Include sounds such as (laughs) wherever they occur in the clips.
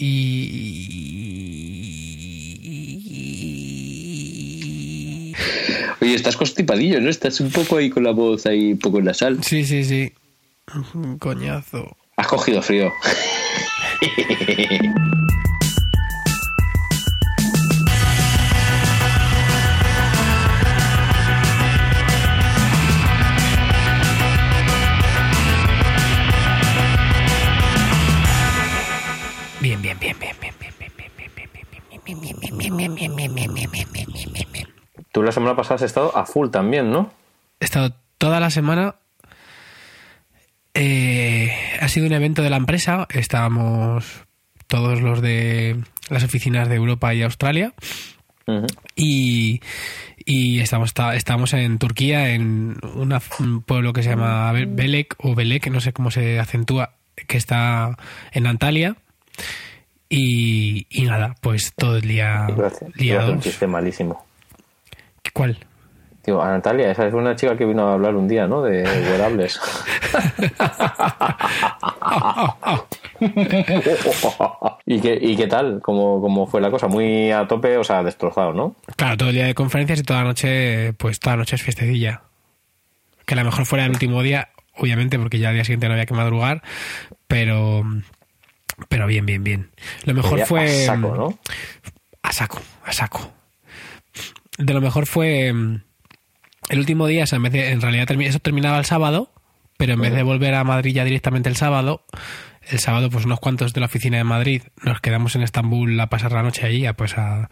y... Oye, estás constipadillo, ¿no? Estás un poco ahí con la voz ahí, un poco nasal. Sí, sí, sí. Un (laughs) coñazo. Has cogido frío. (laughs) la semana pasada has estado a full también, ¿no? He estado toda la semana. eh, ha sido un evento de la empresa. Estábamos todos los de las oficinas de Europa y Australia. Y, y estamos, esta- estamos en Turquía, en una- un pueblo que se llama Be- Belek o Belek, no sé cómo se acentúa, que está en Antalya. Y, y nada, pues todo el día a hacer un chiste malísimo. ¿Cuál? Tío, a Natalia, esa es una chica que vino a hablar un día, ¿no? De wearables. (laughs) ¿Y, qué, ¿Y qué tal? ¿Cómo, ¿Cómo fue la cosa? Muy a tope, o sea, destrozado, ¿no? Claro, todo el día de conferencias y toda la noche, pues toda la noche es fiestecilla. Que a lo mejor fuera el último día, obviamente, porque ya al día siguiente no había que madrugar, pero pero bien, bien, bien. Lo mejor fue a saco, ¿no? a saco, a saco. De lo mejor fue mm, el último día, o sea, en, vez de- en realidad eso terminaba el sábado, pero en vez de volver a Madrid ya directamente el sábado, el sábado pues unos cuantos de la oficina de Madrid nos quedamos en Estambul a pasar la noche allí, a, pues a,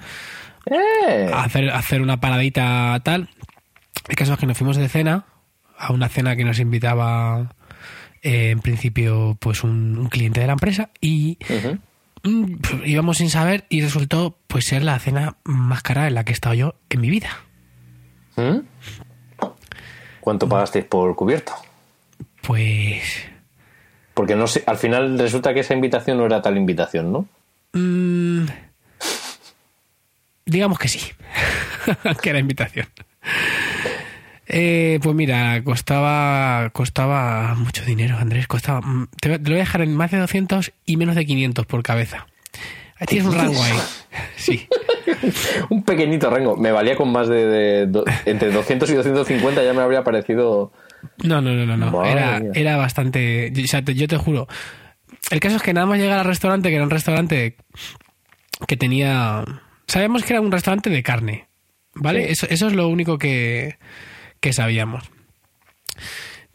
¡Eh! a hacer, a hacer una paradita tal. El caso es que nos fuimos de cena, a una cena que nos invitaba eh, en principio pues un, un cliente de la empresa y íbamos sin saber y resultó pues ser la cena más cara en la que he estado yo en mi vida. ¿Mm? ¿Cuánto pagasteis por cubierto? Pues... Porque no sé, al final resulta que esa invitación no era tal invitación, ¿no? mm, digamos que sí, (laughs) que era invitación. Eh, pues mira, costaba costaba mucho dinero, Andrés. Costaba. mm, Te, lo voy a dejar en más de 200 y menos de 500 por cabeza. Ahí tienes un rango ahí. (laughs) Sí. (laughs) Un pequeñito rango. Me valía con más de, entre 200 y 250 ya me habría parecido... No, no, no, no. no. Era, era bastante. O sea, te- yo te juro. El caso es que nada más llegar al restaurante, que era un restaurante que tenía. Sabíamos que era un restaurante de carne. ¿Vale? Sí. Eso, eso es lo único que, que sabíamos.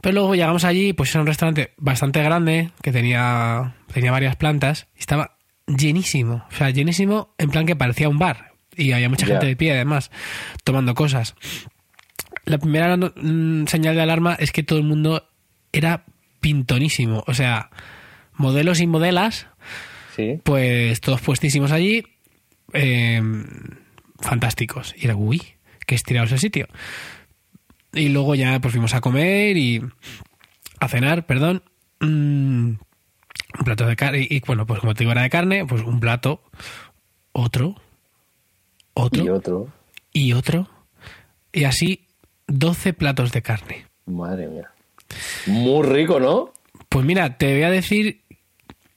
Pero luego llegamos allí, pues era un restaurante bastante grande, que tenía, tenía varias plantas, y estaba llenísimo. O sea, llenísimo en plan que parecía un bar. Y había mucha gente de pie, además, tomando cosas. La primera mm, señal de alarma es que todo el mundo era pintonísimo. O sea, modelos y modelas, Sí. pues todos puestísimos allí, eh, fantásticos. Y era, uy, qué estirados el sitio. Y luego ya pues fuimos a comer y a cenar, perdón. Mm, un plato de carne. Y, y, bueno, pues como te digo, era de carne, pues un plato, otro, otro Y otro. y otro. Y así 12 platos de carne. Madre mía. Muy rico, ¿no? Pues mira, te voy a decir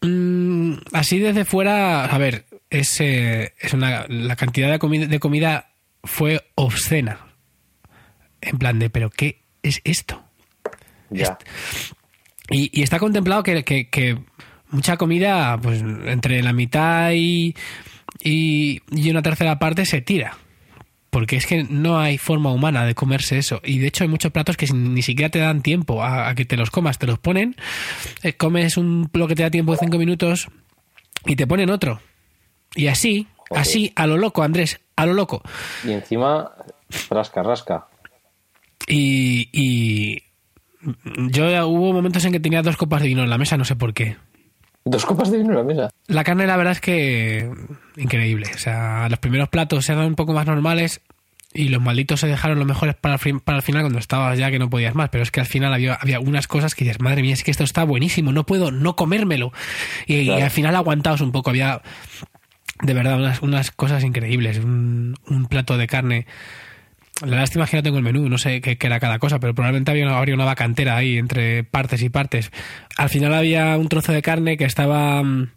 mm, así desde fuera, a ver, es, eh, es una, la cantidad de de comida fue obscena. En plan de, pero ¿qué es esto? Ya. Y, y está contemplado que, que- que mucha comida, pues entre la mitad y, y, y una tercera parte se tira. Porque es que no hay forma humana de comerse eso. Y de hecho hay muchos platos que ni siquiera te dan tiempo a, a que te los comas. Te los ponen, eh, comes un lo que te da tiempo de cinco minutos y te ponen otro. Y así, Joder. así, a lo loco, Andrés, a lo loco. Y encima, rasca, rasca. Y, y yo hubo momentos en que tenía dos copas de vino en la mesa, no sé por qué. Dos copas de vino en la mesa. La carne, la verdad es que increíble. O sea, los primeros platos eran un poco más normales y los malditos se dejaron los mejores para el, fin- para el final cuando estabas ya que no podías más. Pero es que al final había, había unas cosas que dices, madre mía, es que esto está buenísimo, no puedo no comérmelo. Y, al final aguantaos un poco. Había de verdad unas, unas cosas increíbles. Un, un plato de carne. La lástima es que no tengo el menú, no sé qué, qué era cada cosa, pero probablemente había una, habría una vacantera ahí entre partes y partes. Al final había un trozo de carne que estaba mm,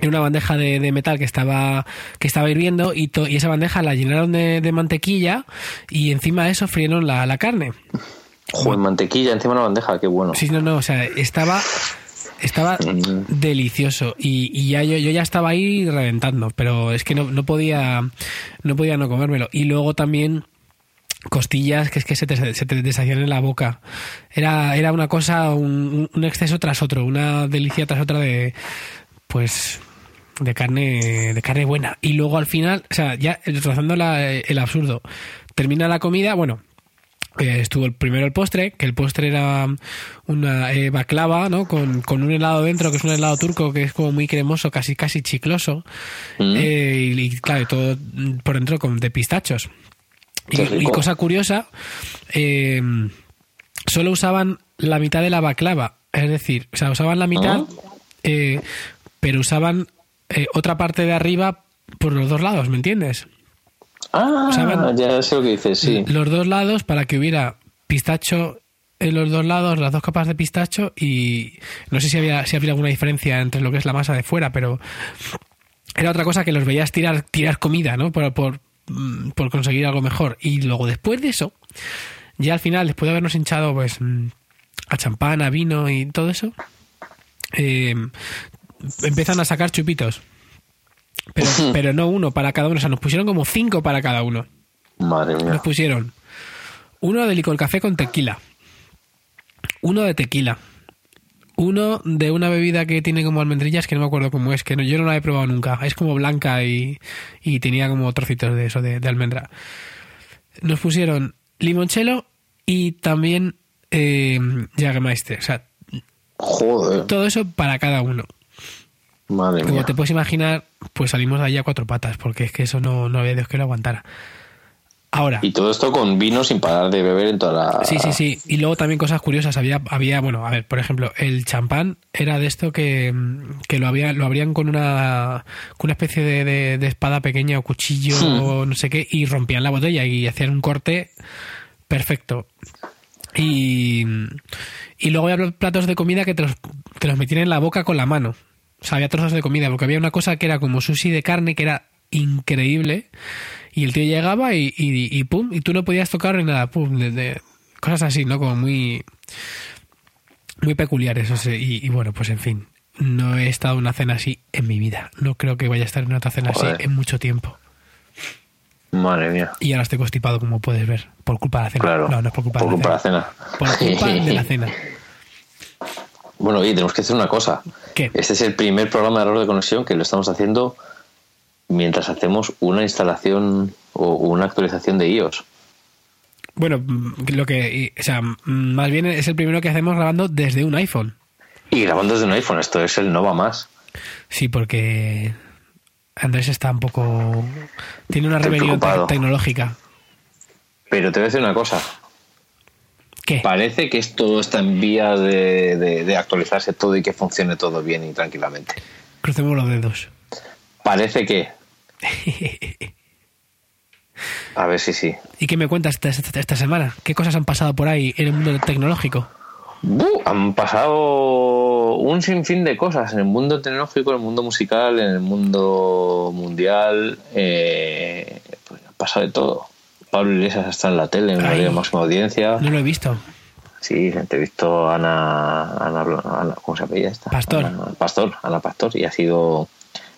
en una bandeja de, de metal que estaba que estaba hirviendo y, to- y esa bandeja la llenaron de, de mantequilla y encima de eso frieron la, la carne. Joder, mantequilla encima de una bandeja, qué bueno. Sí, no, no, o sea, estaba estaba Mm. delicioso y, y ya yo, yo ya estaba ahí reventando, pero es que no, no podía no podía no comérmelo y luego también costillas que es que se te, se te deshacían en la boca. Era, era una cosa, un, un exceso tras otro, una delicia tras otra de, pues, de carne, de carne buena. Y luego al final, o sea, ya rozando la- el absurdo, termina la comida, bueno, eh, estuvo el primero el postre, que el postre era una eh, baklava, ¿no? Con, con un helado dentro, que es un helado turco, que es como muy cremoso, casi casi chicloso. Mm. Eh, y, y, claro, todo por dentro con, de pistachos. Y, cosa curiosa, eh, solo usaban la mitad de la baklava. Es decir, o sea, usaban la mitad, Ah. eh, pero usaban eh, otra parte de arriba por los dos lados, ¿me entiendes? Ah, ya sé lo que dices, sí. Los dos lados para que hubiera pistacho en los dos lados, las dos capas de pistacho y no sé si había, si había alguna diferencia entre lo que es la masa de fuera, pero era otra cosa que los veías tirar, tirar comida, ¿no? Por, por, por conseguir algo mejor. Y luego después de eso, ya al final, después de habernos hinchado pues mm, a champán, a vino y todo eso, eh, empiezan a sacar chupitos. Pero, pero no uno para cada uno, o sea, nos pusieron como cinco para cada uno. Madre mía. Nos pusieron uno de licor café con tequila, uno de tequila, uno de una bebida que tiene como almendrillas que no me acuerdo cómo es, que no, yo no la he probado nunca. Es como blanca y, y tenía como trocitos de eso, de, de almendra. Nos pusieron limonchelo y también eh, Jägermeister. O sea, Joder, todo eso para cada uno. madre Como mía. te puedes imaginar, pues salimos de allí a cuatro patas, porque es que eso no, no había Dios que lo aguantara. Ahora. Y todo esto con vino sin parar de beber en toda la... Sí, sí, sí. Y luego también cosas curiosas. Había, había bueno, a ver, por ejemplo, el champán era de esto que, que lo, había, lo abrían con una, con una especie de, de- de espada pequeña o cuchillo o no sé qué y rompían la botella y hacían un corte perfecto. Y, y luego había platos de comida que te los, te los metían en la boca con la mano. O sea, había trozos de comida, porque había una cosa que era como sushi de carne que era increíble. Y el tío llegaba y, y, y pum, y tú no podías tocar ni nada, pum, de, de- cosas así, ¿no? Como muy, muy peculiares. o sea, y, y bueno, pues en fin, no he estado en una cena así en mi vida. No creo que vaya a estar en otra cena Joder. así en mucho tiempo. Madre mía. Y ahora estoy constipado, como puedes ver, por culpa de la cena. Claro. No, no es por culpa por de culpa la de cena. la cena. Por culpa de la (laughs) cena. Bueno, y tenemos que hacer una cosa. ¿Qué? Este es el primer programa de error de conexión que lo estamos haciendo mientras hacemos una instalación o una actualización de iOS. Bueno, mm, lo que, o sea, mm, más bien es el primero que hacemos grabando desde un iPhone. Y grabando desde un iPhone, esto es el no va más. Sí, porque Andrés está un poco. Tiene una Estoy rebelión preocupado. tecnológica. Pero te voy a decir una cosa. ¿Qué? Parece que esto está en vías de, de- de actualizarse todo y que funcione todo bien y tranquilamente. Crucemos los dedos. Parece que. A ver si sí. ¿Y qué me cuentas esta, esta- esta semana? ¿Qué cosas han pasado por ahí en el mundo tecnológico? Han pasado un sinfín de cosas en el mundo tecnológico, en el mundo musical, en el mundo mundial. eh, pues ha pasado de todo. Pablo Iglesias está en la tele, en Ay. de máxima audiencia. No lo he visto. Sí, te he visto a Ana, Ana, Ana- ¿cómo se apellida esta? Pastor. Ana, Pastor, Ana Pastor, y ha sido...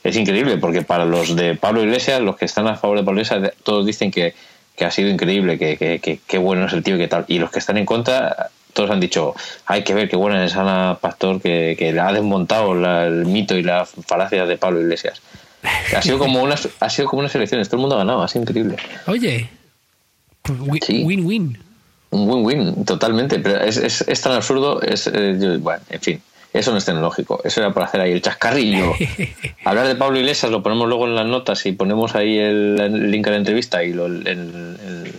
Es increíble, porque para los de Pablo Iglesias, los que están a favor de Pablo Iglesias, todos dicen que, que ha sido increíble, que, que, que- bueno es el tío y que tal. Y los que están en contra, todos han dicho, hay que ver qué buena es Ana Pastor, que, que le ha desmontado la- el mito y la falacia de Pablo Iglesias. Ha sido como unas, ha sido como unas elecciones, todo el mundo ha ganado, ha sido increíble. Oye, pues wi- Sí. win-win. Un win-win, totalmente. Pero es, es, es tan absurdo. Es, eh, yo- bueno, en fin, eso no es tecnológico. Eso era para hacer ahí el chascarrillo. (laughs) Hablar de Pablo Iglesias lo ponemos luego en las notas y ponemos ahí el, el link a la entrevista y lo, el- el-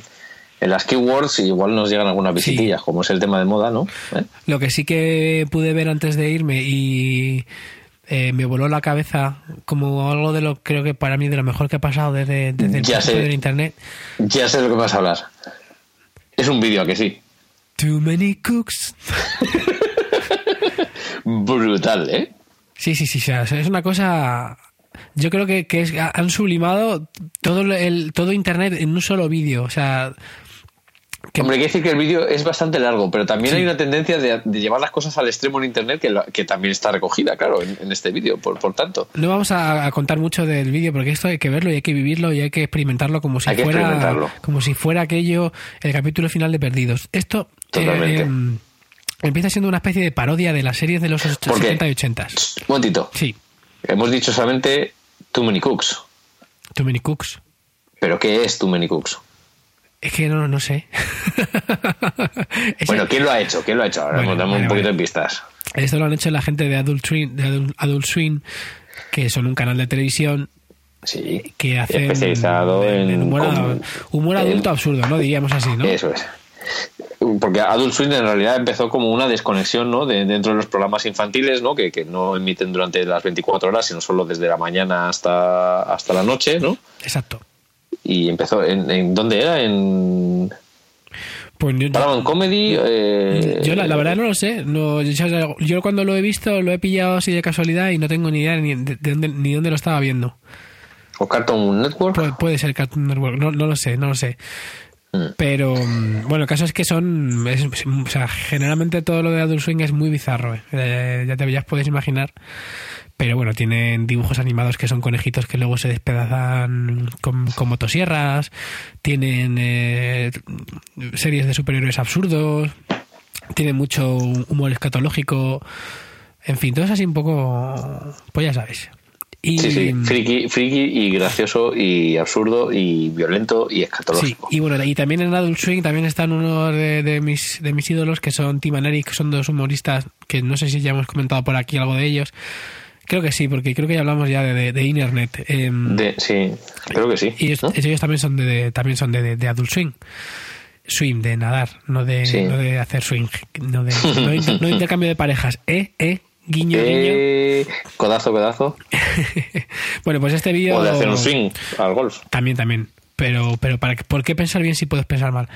en las keywords y igual nos llegan algunas Sí. visitillas, como es el tema de moda, ¿no? ¿Eh? Lo que sí que pude ver antes de irme y eh, me voló la cabeza como algo de lo creo que para mí de lo mejor que ha pasado desde, desde el Ya sé. del internet. Ya sé de lo que vas a hablar. Es un vídeo, ¿a que sí? Too many cooks. (laughs) Brutal, ¿eh? Sí, sí, sí, o sea, es una cosa... Yo creo que, que es, han sublimado todo el todo internet en un solo vídeo, o sea, que- Hombre, hay que decir que el vídeo es bastante largo, pero también Sí. hay una tendencia de, de llevar las cosas al extremo en Internet que, que también está recogida, claro, en, en este vídeo, por, por tanto. no vamos a, a contar mucho del vídeo porque esto hay que verlo y hay que vivirlo y hay que experimentarlo como si Hay fuera como si fuera aquello el capítulo final de Perdidos. Esto eh, Totalmente. Em, empieza siendo una especie de parodia de las series de los och- ¿Por qué? 70 y 80. Un momentito. Sí, Hemos dicho solamente Too Many Cooks. Too Many Cooks. ¿Pero qué es Too Many Cooks? Es que no, no sé. (laughs) Bueno, ¿quién lo ha hecho? ¿Quién lo ha hecho? Ahora Bueno, vale, un poquito de pistas. Esto lo han hecho la gente de Adult Swim, de Adult, Adult Swim, que son un canal de televisión Sí. que hacen Especializado en... humor, adulto en- absurdo, ¿no? Diríamos así, ¿no? Eso es. Porque Adult Swim en realidad empezó como una desconexión ¿no? de, dentro de los programas infantiles, ¿no? Que, que no emiten durante las 24 horas, sino solo desde la mañana hasta, hasta la noche, ¿no? Exacto. Y empezó, ¿en, en dónde era? En Pues yo, Paramount Comedy. eh, yo la, la verdad no lo sé. No, yo, yo cuando lo he visto lo he pillado así de casualidad y no tengo ni idea ni de, de dónde, ni dónde lo estaba viendo. O Cartoon Network. Puede, puede ser Cartoon Network, no, no lo sé, no lo sé. Mm. Pero mm, bueno, el caso es que son. o sea, generalmente todo lo de Adult Swing es muy bizarro, ¿eh? Eh, ya te ya puedes imaginar. Pero bueno, tienen dibujos animados que son conejitos que luego se despedazan con, con motosierras. Tienen eh, series de superhéroes absurdos. Tienen mucho humor escatológico. En fin, todo es así un poco. Pues ya sabes. Y, Sí, sí, friki, friki y gracioso y absurdo y violento y Sí, escatológico. y bueno, y también en Adult Swing también están uno de, de mis, de mis ídolos que son Tim and Eric, que son dos humoristas que no sé si ya hemos comentado por aquí algo de ellos. Creo que sí, porque creo que ya hablamos ya de, de, de Internet. em, De- sí, creo que sí. y ellos, ¿no? ellos también son de, también son de, de- Adult Swing. Swim, de nadar, no de, Sí. no de hacer swing, no de, no (laughs) inter- no intercambio de parejas. ¿Eh? ¿Eh? Guiño, guiño. Eh, codazo, codazo. (laughs) Bueno, pues este vídeo... O de hacer un swing al golf. También, también. Pero, pero para, ¿por qué pensar bien si puedes pensar mal?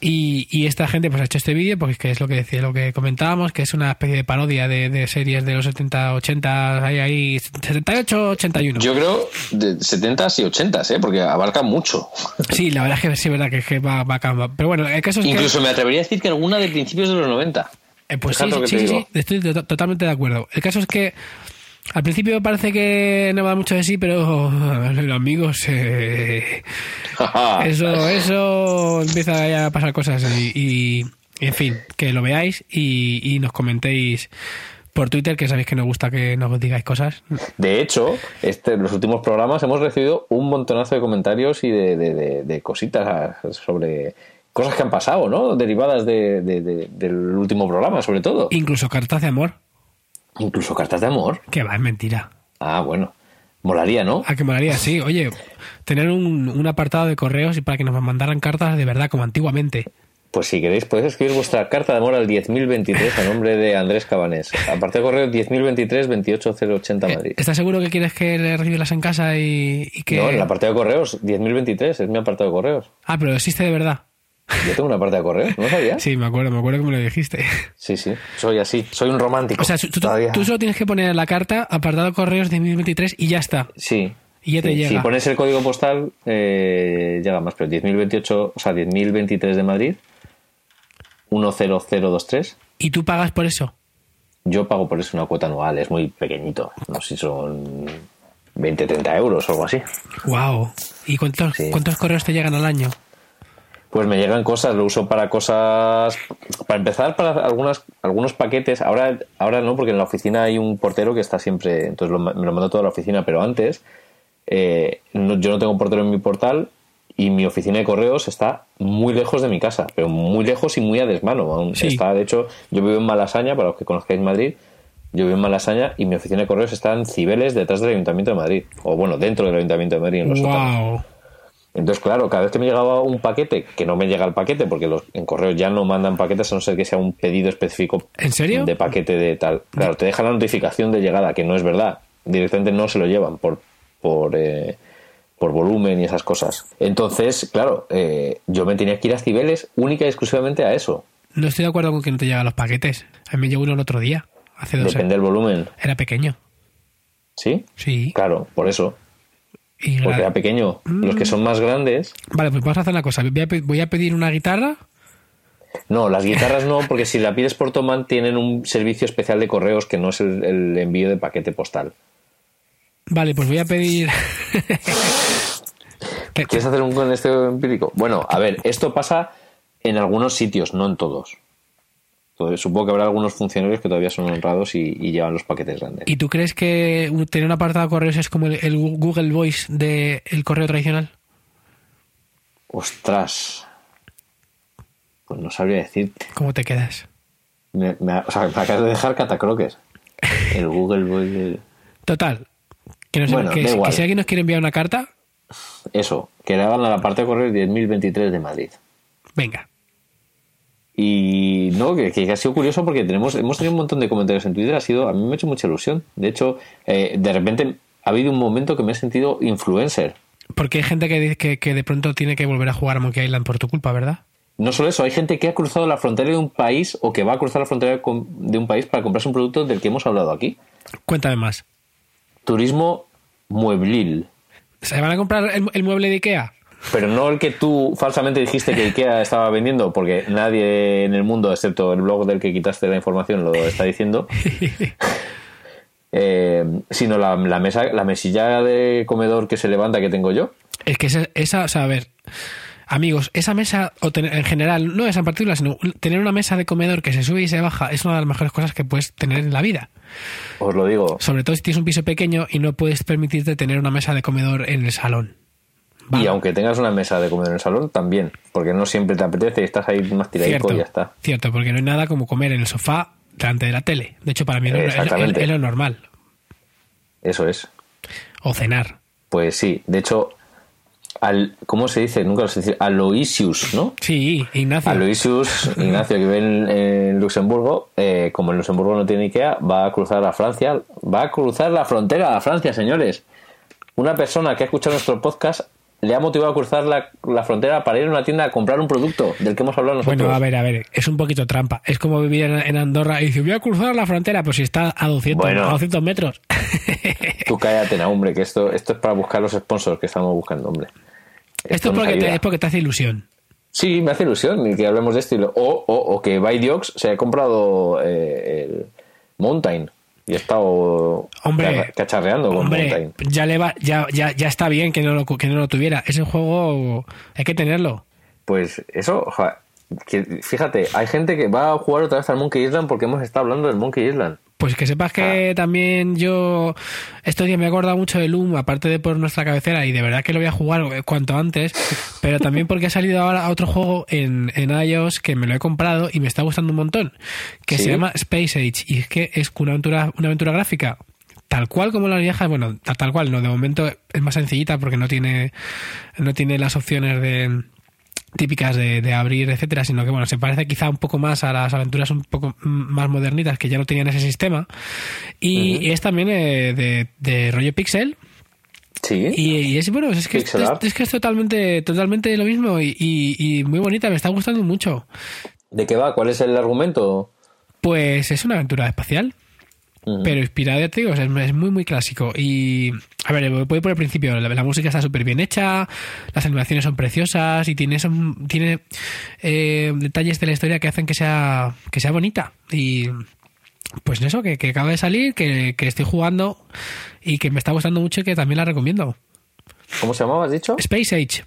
Y, y esta gente pues ha hecho este vídeo porque es que es lo que decía, lo que comentábamos, que es una especie de parodia de, de series de los 70, 80, ahí, ahí, 78, 81. Yo creo de 70s y 80s, ¿eh? porque abarca mucho. Sí, la verdad es que sí, verdad que, va, va, va. Pero bueno, el caso es que... Incluso me atrevería a decir que alguna de principios de los 90. Eh, pues sí, sí, sí, sí, estoy to- totalmente de acuerdo. El caso es que al principio parece que no va mucho de sí, pero (laughs) los amigos, eh, (laughs) eso, eso empieza ya a pasar cosas y, y, en fin, que lo veáis y, y nos comentéis por Twitter, que sabéis que nos gusta que nos digáis cosas. De hecho, este, en los últimos programas hemos recibido un montonazo de comentarios y de, de- de- de cositas sobre cosas que han pasado, ¿no? Derivadas de- de- de- del último programa, sobre todo. Incluso cartas de amor, Incluso cartas de amor. que va, es mentira. Ah, bueno. Molaría, ¿no? A que molaría, sí. Oye, tener un, un apartado de correos y para que nos mandaran cartas de verdad, como antiguamente. Pues si queréis, podéis escribir vuestra carta de amor al 10.023 a nombre de Andrés Cabanés. Aparte de correo 10.023 28080 Madrid. ¿Estás seguro que quieres que le recibirlas en casa y, y que... No, en el apartado de correos, 10.023, es mi apartado de correos. Ah, pero existe de verdad. Yo tengo un apartado de correos, ¿no sabías? Sí, me acuerdo, me acuerdo que me lo dijiste. Sí, sí, soy así, soy un romántico. O sea, tú, solo tienes que poner en la carta apartado correos de 2023 y ya está. Sí. Y ya te Sí, llega. Si pones el código postal, eh, llega más, pero 10.028, o sea, 10.023 de Madrid, 10023. ¿Y tú pagas por eso? Yo pago por eso una cuota anual, es muy pequeñito. No sé si son 20, 30 euros o algo así. Wow. ¿Y cuántos, Sí. cuántos correos te llegan al año? Pues me llegan cosas, lo uso para cosas. Para empezar, para algunas, algunos paquetes. Ahora, ahora no, porque en la oficina hay un portero que está siempre. Entonces lo- me lo mando toda la oficina, pero antes eh, no- yo no tengo portero en mi portal y mi oficina de correos está muy lejos de mi casa, pero muy lejos y muy a desmano. Sí. Está, de hecho, yo vivo en Malasaña, para los que conozcáis Madrid. Yo vivo en Malasaña y mi oficina de correos está en Cibeles, detrás del Ayuntamiento de Madrid. O bueno, dentro del Ayuntamiento de Madrid, en los. Wow. Entonces, claro, cada vez que me llegaba un paquete, que no me llega el paquete, porque los en correo ya no mandan paquetes a no ser que sea un pedido específico ¿En serio? de paquete de tal. Claro, te deja la notificación de llegada, que no es verdad. Directamente no se lo llevan por, por, eh, por volumen y esas cosas. Entonces, claro, eh, yo me tenía que ir a Cibeles única y exclusivamente a eso. No estoy de acuerdo con que no te llegan los paquetes. A mí me llegó uno el otro día. hace dos Depende del volumen. Era pequeño. ¿Sí? Sí. Claro, por eso. Y Porque era pequeño. Los que son más grandes. Vale, pues vamos a hacer una cosa. Voy a, pe- voy a pedir una guitarra. No, las guitarras no, porque si la pides por Toman tienen un servicio especial de correos que no es el, el envío de paquete postal. Vale, pues voy a pedir. (laughs) ¿Quieres hacer un con este empírico? Bueno, a ver, esto pasa en algunos sitios, no en todos. Supongo que habrá algunos funcionarios que todavía son honrados y, y llevan los paquetes grandes. ¿Y tú crees que tener un apartado de correos es como el, el Google Voice del correo tradicional? Ostras. Pues no sabría decirte. ¿Cómo te quedas? Me, me- o sea, me acabas de dejar catacroques. El Google Voice. Total. Que, nos- Bueno, que, si- igual. que si alguien nos quiere enviar una carta, Eso, que le hagan a la parte de correos 10.023 de Madrid. venga. Y no, que, que ha sido curioso porque tenemos, hemos tenido un montón de comentarios en Twitter. Ha sido, a mí me ha hecho mucha ilusión. De hecho, eh, de repente ha habido un momento que me he sentido influencer. Porque hay gente que dice que, que de pronto tiene que volver a jugar a Monkey Island por tu culpa, ¿verdad? No solo eso, hay gente que ha cruzado la frontera de un país o que va a cruzar la frontera de un país para comprarse un producto del que hemos hablado aquí. Cuéntame más. Turismo mueblil. ¿Se van a comprar el, el mueble de Ikea? Pero no el que tú falsamente dijiste que IKEA estaba vendiendo, porque nadie en el mundo, excepto el blog del que quitaste la información, lo está diciendo. (laughs) Eh, sino la, la mesa, la mesilla de comedor que se levanta que tengo yo. Es que esa, esa o sea, a ver, amigos, esa mesa, o tener- en general, no esa en particular, sino tener una mesa de comedor que se sube y se baja es una de las mejores cosas que puedes tener en la vida. Os lo digo. Sobre todo si tienes un piso pequeño y no puedes permitirte tener una mesa de comedor en el salón. Y aunque tengas una mesa de comedor en el salón, también. Porque no siempre te apetece y estás ahí más tiradico y ya está. cierto, porque no hay nada como comer en el sofá delante de la tele. De hecho, para mí es, lo- es- normal. Eso es. O cenar. Pues sí. De hecho, al, ¿cómo se dice? Nunca lo sé decir. Aloysius, ¿no? Sí, Ignacio. Aloysius, (laughs) Ignacio, que vive en, en Luxemburgo, eh, como en Luxemburgo no tiene Ikea, va a cruzar a Francia, va a cruzar la frontera a Francia, señores. Una persona que ha escuchado nuestro podcast le ha motivado a cruzar la, la frontera para ir a una tienda a comprar un producto del que hemos hablado nosotros. Bueno, a ver, a ver, es un poquito trampa. Es como vivir en, en Andorra y decir, voy a cruzar la frontera, pues si está a 200, Bueno. a 200 metros. (laughs) Tú cállate, na, hombre, que esto, esto es para buscar los sponsors que estamos buscando, hombre. Esto es porque, te, es porque te hace ilusión. Sí, me hace ilusión que hablemos de esto. O, o, o que Baidiox se ha comprado eh, el Mountain y ha estado Hombre, ca- cacharreando con Hombre, Mountain. ya, le va, ya, ya, ya está bien que no, lo, que no lo tuviera. Ese juego hay que tenerlo. Pues eso, oja, que, fíjate, hay gente que va a jugar otra vez al Monkey Island porque hemos estado hablando del Monkey Island. Pues que sepas Ah. que también yo estos días me he acordado mucho de Loom, aparte de por nuestra cabecera, y de verdad que lo voy a jugar eh, cuanto antes, pero también porque ha salido ahora otro juego en, en iOS que me lo he comprado y me está gustando un montón, que ¿Sí? se llama Space Age, y es que es una aventura, una aventura gráfica. Tal cual como las viejas, bueno, tal, tal cual, no, de momento es más sencillita porque no tiene, no tiene las opciones de, típicas de, de abrir, etcétera, sino que bueno, se parece quizá un poco más a las aventuras un poco más modernitas que ya no tenían ese sistema. Y, es también eh, de, de rollo pixel. Sí. Y, y es bueno, es que es, que es totalmente, totalmente lo mismo y, y- y muy bonita, me está gustando mucho. ¿De qué va? ¿Cuál es el argumento? Pues es una aventura espacial. Pero inspirada, ya te digo, o sea, es es muy, muy clásico. Y, a ver, voy por el principio. La, la música está súper bien hecha, las animaciones son preciosas y tiene, tiene eh, detalles de la historia que hacen que sea, que sea bonita. Y, pues eso, que, que acaba de salir, que, que estoy jugando y que me está gustando mucho y que también la recomiendo. ¿Cómo se llamaba, has dicho? Space Age.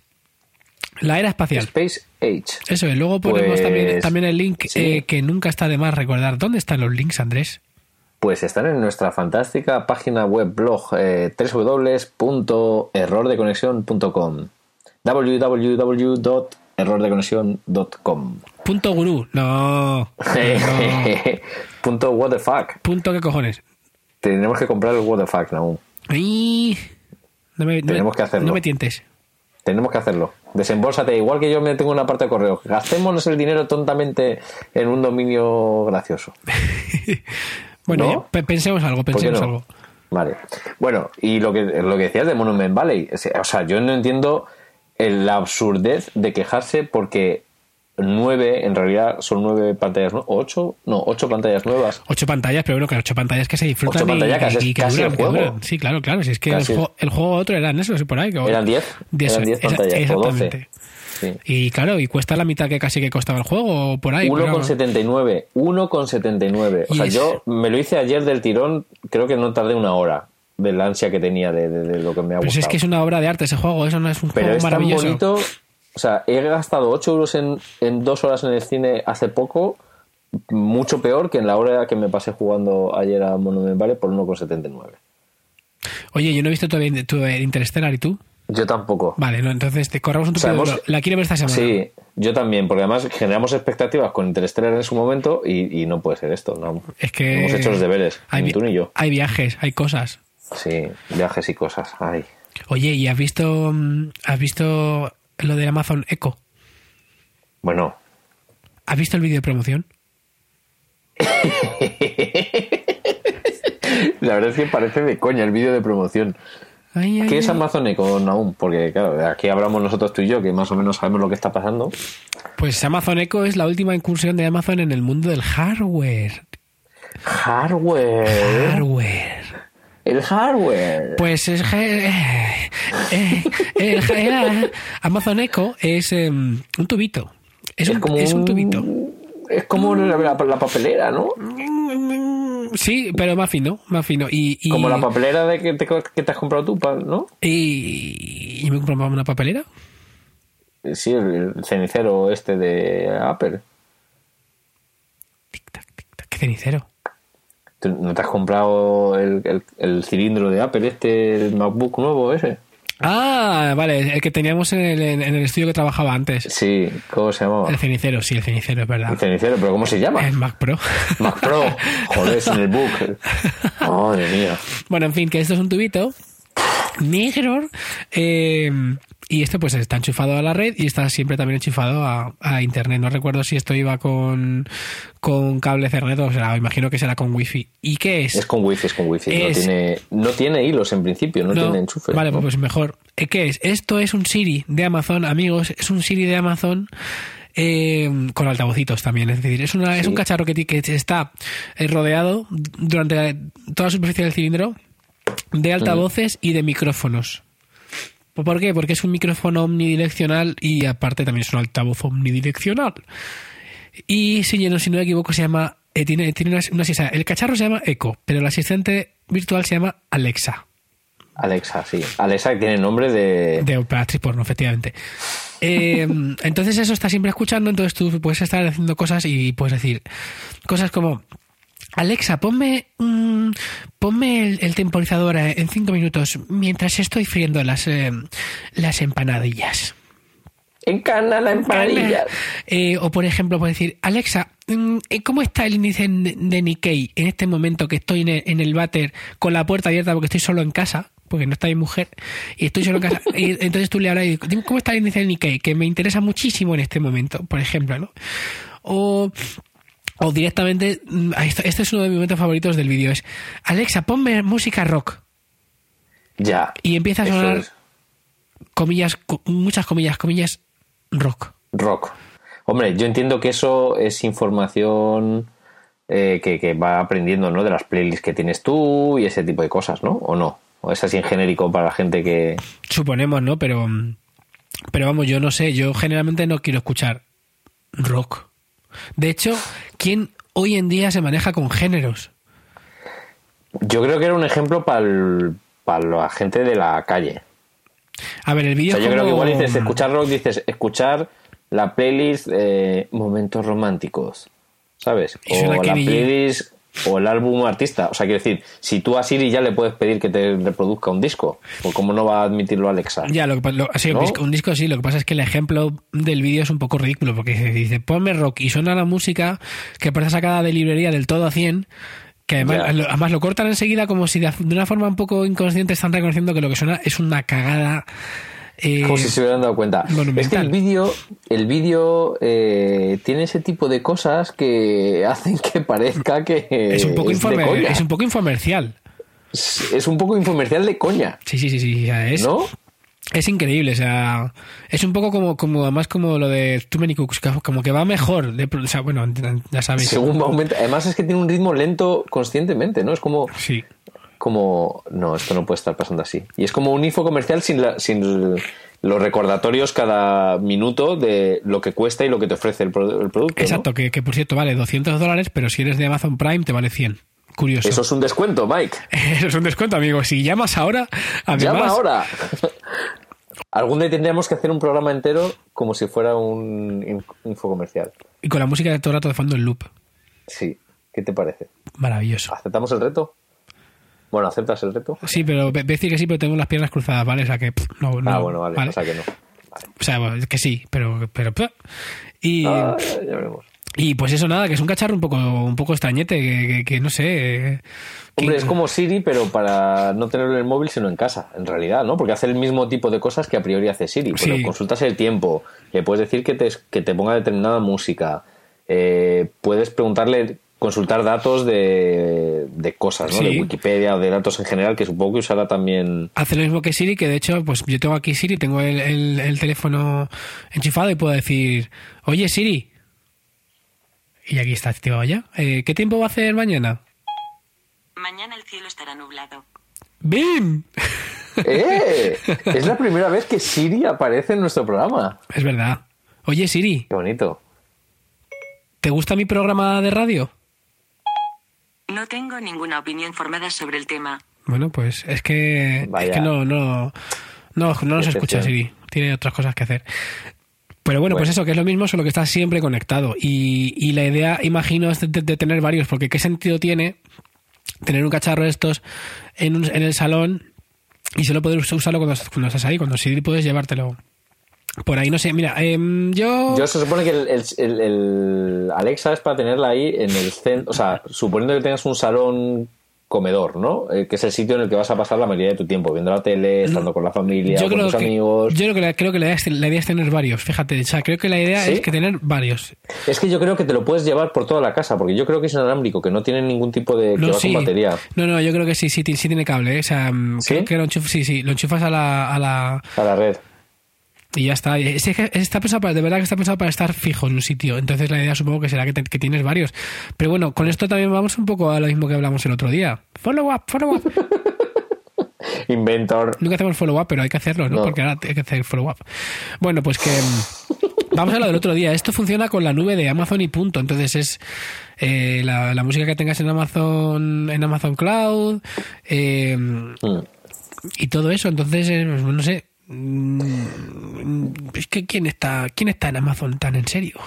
La era espacial. Space Age. Eso, y luego ponemos Pues, también, también el link sí. eh, que nunca está de más recordar. ¿Dónde están los links, Andrés? Pues están en nuestra fantástica página web blog eh, www.errordeconexión.com www.errordeconexión.com Punto gurú. No. no. (laughs) Punto what the fuck. Punto qué cojones. Tenemos que comprar el what the fuck. Ay, no me, no Tenemos que hacerlo. No me tientes. Tenemos que hacerlo. Desembolsate, igual que yo me tengo una parte de correo. Gastémonos el dinero tontamente en un dominio gracioso. (laughs) Bueno, pensemos algo, ¿Por qué pensemos no? algo. Vale. Bueno, y lo que, lo que decías de Monument Valley, o sea, yo no entiendo el- la absurdez de quejarse porque nueve, en realidad son nueve pantallas, ¿no? ¿Ocho? No, ocho pantallas nuevas. Ocho pantallas, pero bueno, que ocho pantallas que se disfrutan Ocho y- pantallas que y, es que casi duran, el que juego. duran. Sí, claro, claro. Si es que el, el juego otro eran eso, por ahí. que- Eran diez, eso, eran diez pantallas, o doce. Sí. Y claro, y cuesta la mitad que casi que costaba el juego, por ahí. pero- 1,79. 1,79. O sea, es- yo me lo hice ayer del tirón, creo que no tardé una hora de la ansia que tenía de, de- de lo que me ha Pero gustado. es que es una obra de arte ese juego, eso no es un Pero juego es tan maravilloso. bonito. O sea, he gastado 8 euros en, en dos horas en el cine hace poco, mucho peor que en la hora que me pasé jugando ayer a Monument Valley por 1,79. Oye, yo no he visto todavía tu Interstellar y tú. Yo tampoco. Vale, no, entonces te corramos un O sea, tupido hemos-. La quiero ver esta semana. Sí, yo también, porque además generamos expectativas con Interstellar en su momento y, y no puede ser esto. No, Es que. Hemos hecho los deberes, hay, ni tú ni yo. Hay viajes, hay cosas. Sí, viajes y cosas. Ay. Oye, ¿y has visto, mm, has visto lo de Amazon Echo? Bueno, ¿Has visto el vídeo de promoción? (laughs) la verdad es que parece de coña el vídeo de promoción. Ay, ay, ¿Qué es Echo, Naum? Porque, claro, aquí hablamos nosotros tú y yo, que más o menos sabemos lo que está pasando. Pues Amazon Echo es la última incursión de Amazon en el mundo del hardware. Hardware. Hardware. El hardware. Pues es eh, eh, ja- Amazon Echo es eh, un tubito. Es, un, es un tubito. Es como la, la- la papelera, ¿no? Sí, pero más fino, más fino. Y, y, Como la papelera de que te, que te has comprado tú, ¿no? y, y me compraba una papelera. Sí, el, el cenicero este de Apple. Tic tac, tic tac. Qué cenicero. ¿Tú ¿No te has comprado el, el- el cilindro de Apple este, el MacBook nuevo ese? Ah, vale, el que teníamos en el, en el estudio que trabajaba antes. Sí, ¿cómo se llamaba? El cenicero, sí, el cenicero, es verdad. El cenicero, pero ¿cómo se llama? El Mac Pro. Mac Pro. Joder, sin el book. Madre mía. Bueno, en fin, que esto es un tubito negro. eh, y esto pues está enchufado a la red y está siempre también enchufado a, a internet. No recuerdo si esto iba con, con cable Ethernet o será, imagino que será con wifi. ¿Y qué es? Es con wifi, es con wifi. No, tiene, no tiene hilos en principio, no, tiene enchufe. Vale, ¿no? pues mejor. Eh, ¿Qué es? Esto es un Siri de Amazon, amigos. Es un Siri de Amazon eh, con altavocitos también. Es decir, es, una, es un cacharro que, que está eh, rodeado durante la- toda la superficie del cilindro de altavoces y de micrófonos. ¿Por qué? Porque es un micrófono omnidireccional y aparte también es un altavoz omnidireccional. Y si no, si no me equivoco, se llama. eh, tiene, tiene una, una- sea, el cacharro se llama Echo, pero el asistente virtual se llama Alexa. Alexa, sí. Alexa que tiene nombre de... De operatriz porno, efectivamente. Eh, (laughs) entonces eso está siempre escuchando, entonces tú puedes estar haciendo cosas y puedes decir cosas como Alexa, ponme, mm, ponme el, el temporizador eh, en cinco minutos mientras estoy friendo las, eh, las empanadillas. Encana la empanadilla. Eh, o por ejemplo, puedes decir, Alexa, mm, ¿cómo está el índice de Nikkei en este momento que estoy en el, váter con la puerta abierta porque estoy solo en casa? Porque no está mi mujer y estoy solo en casa. (laughs) entonces tú le hablas y dices, "Dime, ¿cómo está el índice de Nikkei? Que me interesa muchísimo en este momento, por ejemplo, ¿no? O, o directamente, mm, este es uno de mis momentos favoritos del vídeo, es, Alexa, ponme música rock. Ya. Y empieza a sonar, es comillas, co- muchas comillas, comillas, rock. rock. Hombre, yo entiendo que eso es información eh, que, que va aprendiendo, ¿no? De las playlists que tienes tú y ese tipo de cosas, ¿no? ¿O no? ¿O es así en genérico para la gente que... Suponemos, ¿no? Pero, pero vamos, yo no sé, yo generalmente no quiero escuchar rock. De hecho, ¿quién hoy en día se maneja con géneros? Yo creo que era un ejemplo para la gente de la calle. A ver, el O vídeo sea, yo creo que igual dices escuchar rock, dices escuchar la playlist eh, Momentos Románticos, ¿sabes? O la playlist o el álbum artista. O sea, quiero decir, si tú a Siri ya le puedes pedir que te reproduzca un disco, pues cómo no va a admitirlo Alexa. Ya, lo que, lo- sí, un, disco, un disco sí, lo que pasa es que el ejemplo del vídeo es un poco ridículo, porque dice, ponme rock y suena la música que parece sacada de librería del todo a 100, que además lo, además lo cortan enseguida como si de, de una forma un poco inconsciente están reconociendo que lo que suena es una cagada. Eh, Como si se hubieran dado cuenta. monumental. Es que el vídeo, el vídeo eh, tiene ese tipo de cosas que hacen que parezca que es un poco informe- coña. es un poco infomercial. Es- es un poco infomercial de coña, Sí, sí, sí, sí. Es, ¿no? Es increíble, o sea, es un poco como, como además como lo de Too Many Cooks, como que va mejor, de, o sea, bueno, ya sabéis. Según va aumenta, además es que tiene un ritmo lento conscientemente, ¿no? Es como, Sí, como, no, esto no puede estar pasando así. Y es como un info comercial sin, la- sin los recordatorios cada minuto de lo que cuesta y lo que te ofrece el, pro- el producto. ¿no? exacto, que, que por cierto vale 200 dólares, pero si eres de Amazon Prime te vale 100. Curioso. Eso es un descuento, Mike. (laughs) Eso es un descuento, amigo. Si llamas ahora, además, Llama ahora. (laughs) Algún día tendríamos que hacer un programa entero como si fuera un in- info comercial. y con la música de todo el rato de fondo en loop. Sí. ¿Qué te parece? Maravilloso. ¿Aceptamos el reto? Bueno, ¿aceptas el reto? Sí, pero ve- decir que sí, pero tengo las piernas cruzadas, ¿vale? O sea que pff, no, no, ah, bueno, vale. O sea que no. O sea, bueno, que sí, pero, pero pff. y, Ah, ya, veremos. y pues eso nada, que es un cacharro un poco, un poco extrañete, que, que- que no sé. eh, que- Hombre, es como Siri, pero para no tenerlo en el móvil, sino en casa, en realidad, ¿no? Porque hace el mismo tipo de cosas que a priori hace Siri. Pero consultas el tiempo, le puedes decir que te, que te ponga determinada música, eh, puedes preguntarle, consultar datos de, de cosas, ¿no? Sí. De Wikipedia o de datos en general, que supongo que usará también... Hace lo mismo que Siri, que de hecho, pues yo tengo aquí Siri, tengo el, el- el teléfono enchufado y puedo decir, oye Siri. Y aquí está activado ya. Eh, ¿Qué tiempo va a hacer mañana? Mañana el cielo estará nublado. ¡Bim! ¡Eh! (laughs) es la primera vez que Siri aparece en nuestro programa. Es verdad. Oye Siri, Qué bonito. ¿te gusta mi programa de radio? No tengo ninguna opinión formada sobre el tema. Bueno, pues es que, Vaya. es que no, no, no, no nos escucha. Siri. Tiene otras cosas que hacer. Pero bueno, pues eso, que es lo mismo, solo que está siempre conectado. Y, y la idea, imagino, es de, de tener varios, porque ¿qué sentido tiene tener un cacharro de estos en, un- en el salón y solo poder us- usarlo cuando, cuando estás ahí? Cuando Siri puedes llevártelo por ahí, no sé. Mira, em, yo... Yo se supone que el, el- Alexa es para tenerla ahí en el centro, o sea, suponiendo que tengas un salón comedor, ¿no? Eh, que es el sitio en el que vas a pasar la mayoría de tu tiempo, viendo la tele, estando con la familia, yo con tus que, amigos. yo creo que, la, creo que la, idea es, la idea es tener varios, fíjate. O sea, creo que la idea ¿Sí? es que tener varios. Es que yo creo que te lo puedes llevar por toda la casa, porque yo creo que es inalámbrico, que no tiene ningún tipo de... que No, va sí. con batería No, no, yo creo que sí, sí, ti- sí tiene cable. ¿eh? O sea, mm, ¿Sí? creo que lo enchufas, sí, sí, lo enchufas a la, a la a la red. Y ya está. Es está pensado para, de verdad que está pensado para estar fijo en un sitio. Entonces la idea supongo que será que, te- que tienes varios. Pero bueno, con esto también vamos un poco a lo mismo que hablamos el otro día. Follow up, follow up. (laughs) Inventor. Nunca hacemos follow up, pero hay que hacerlo, ¿no? No. Porque ahora hay que hacer follow up. Bueno, pues que mm, vamos a lo del otro día. Esto funciona con la nube de Amazon y punto. Entonces es eh, la, la música que tengas en Amazon, en Amazon Cloud. eh, Mm. y todo eso entonces eh, pues, no sé Mm, es que quién está quién está en Amazon tan en serio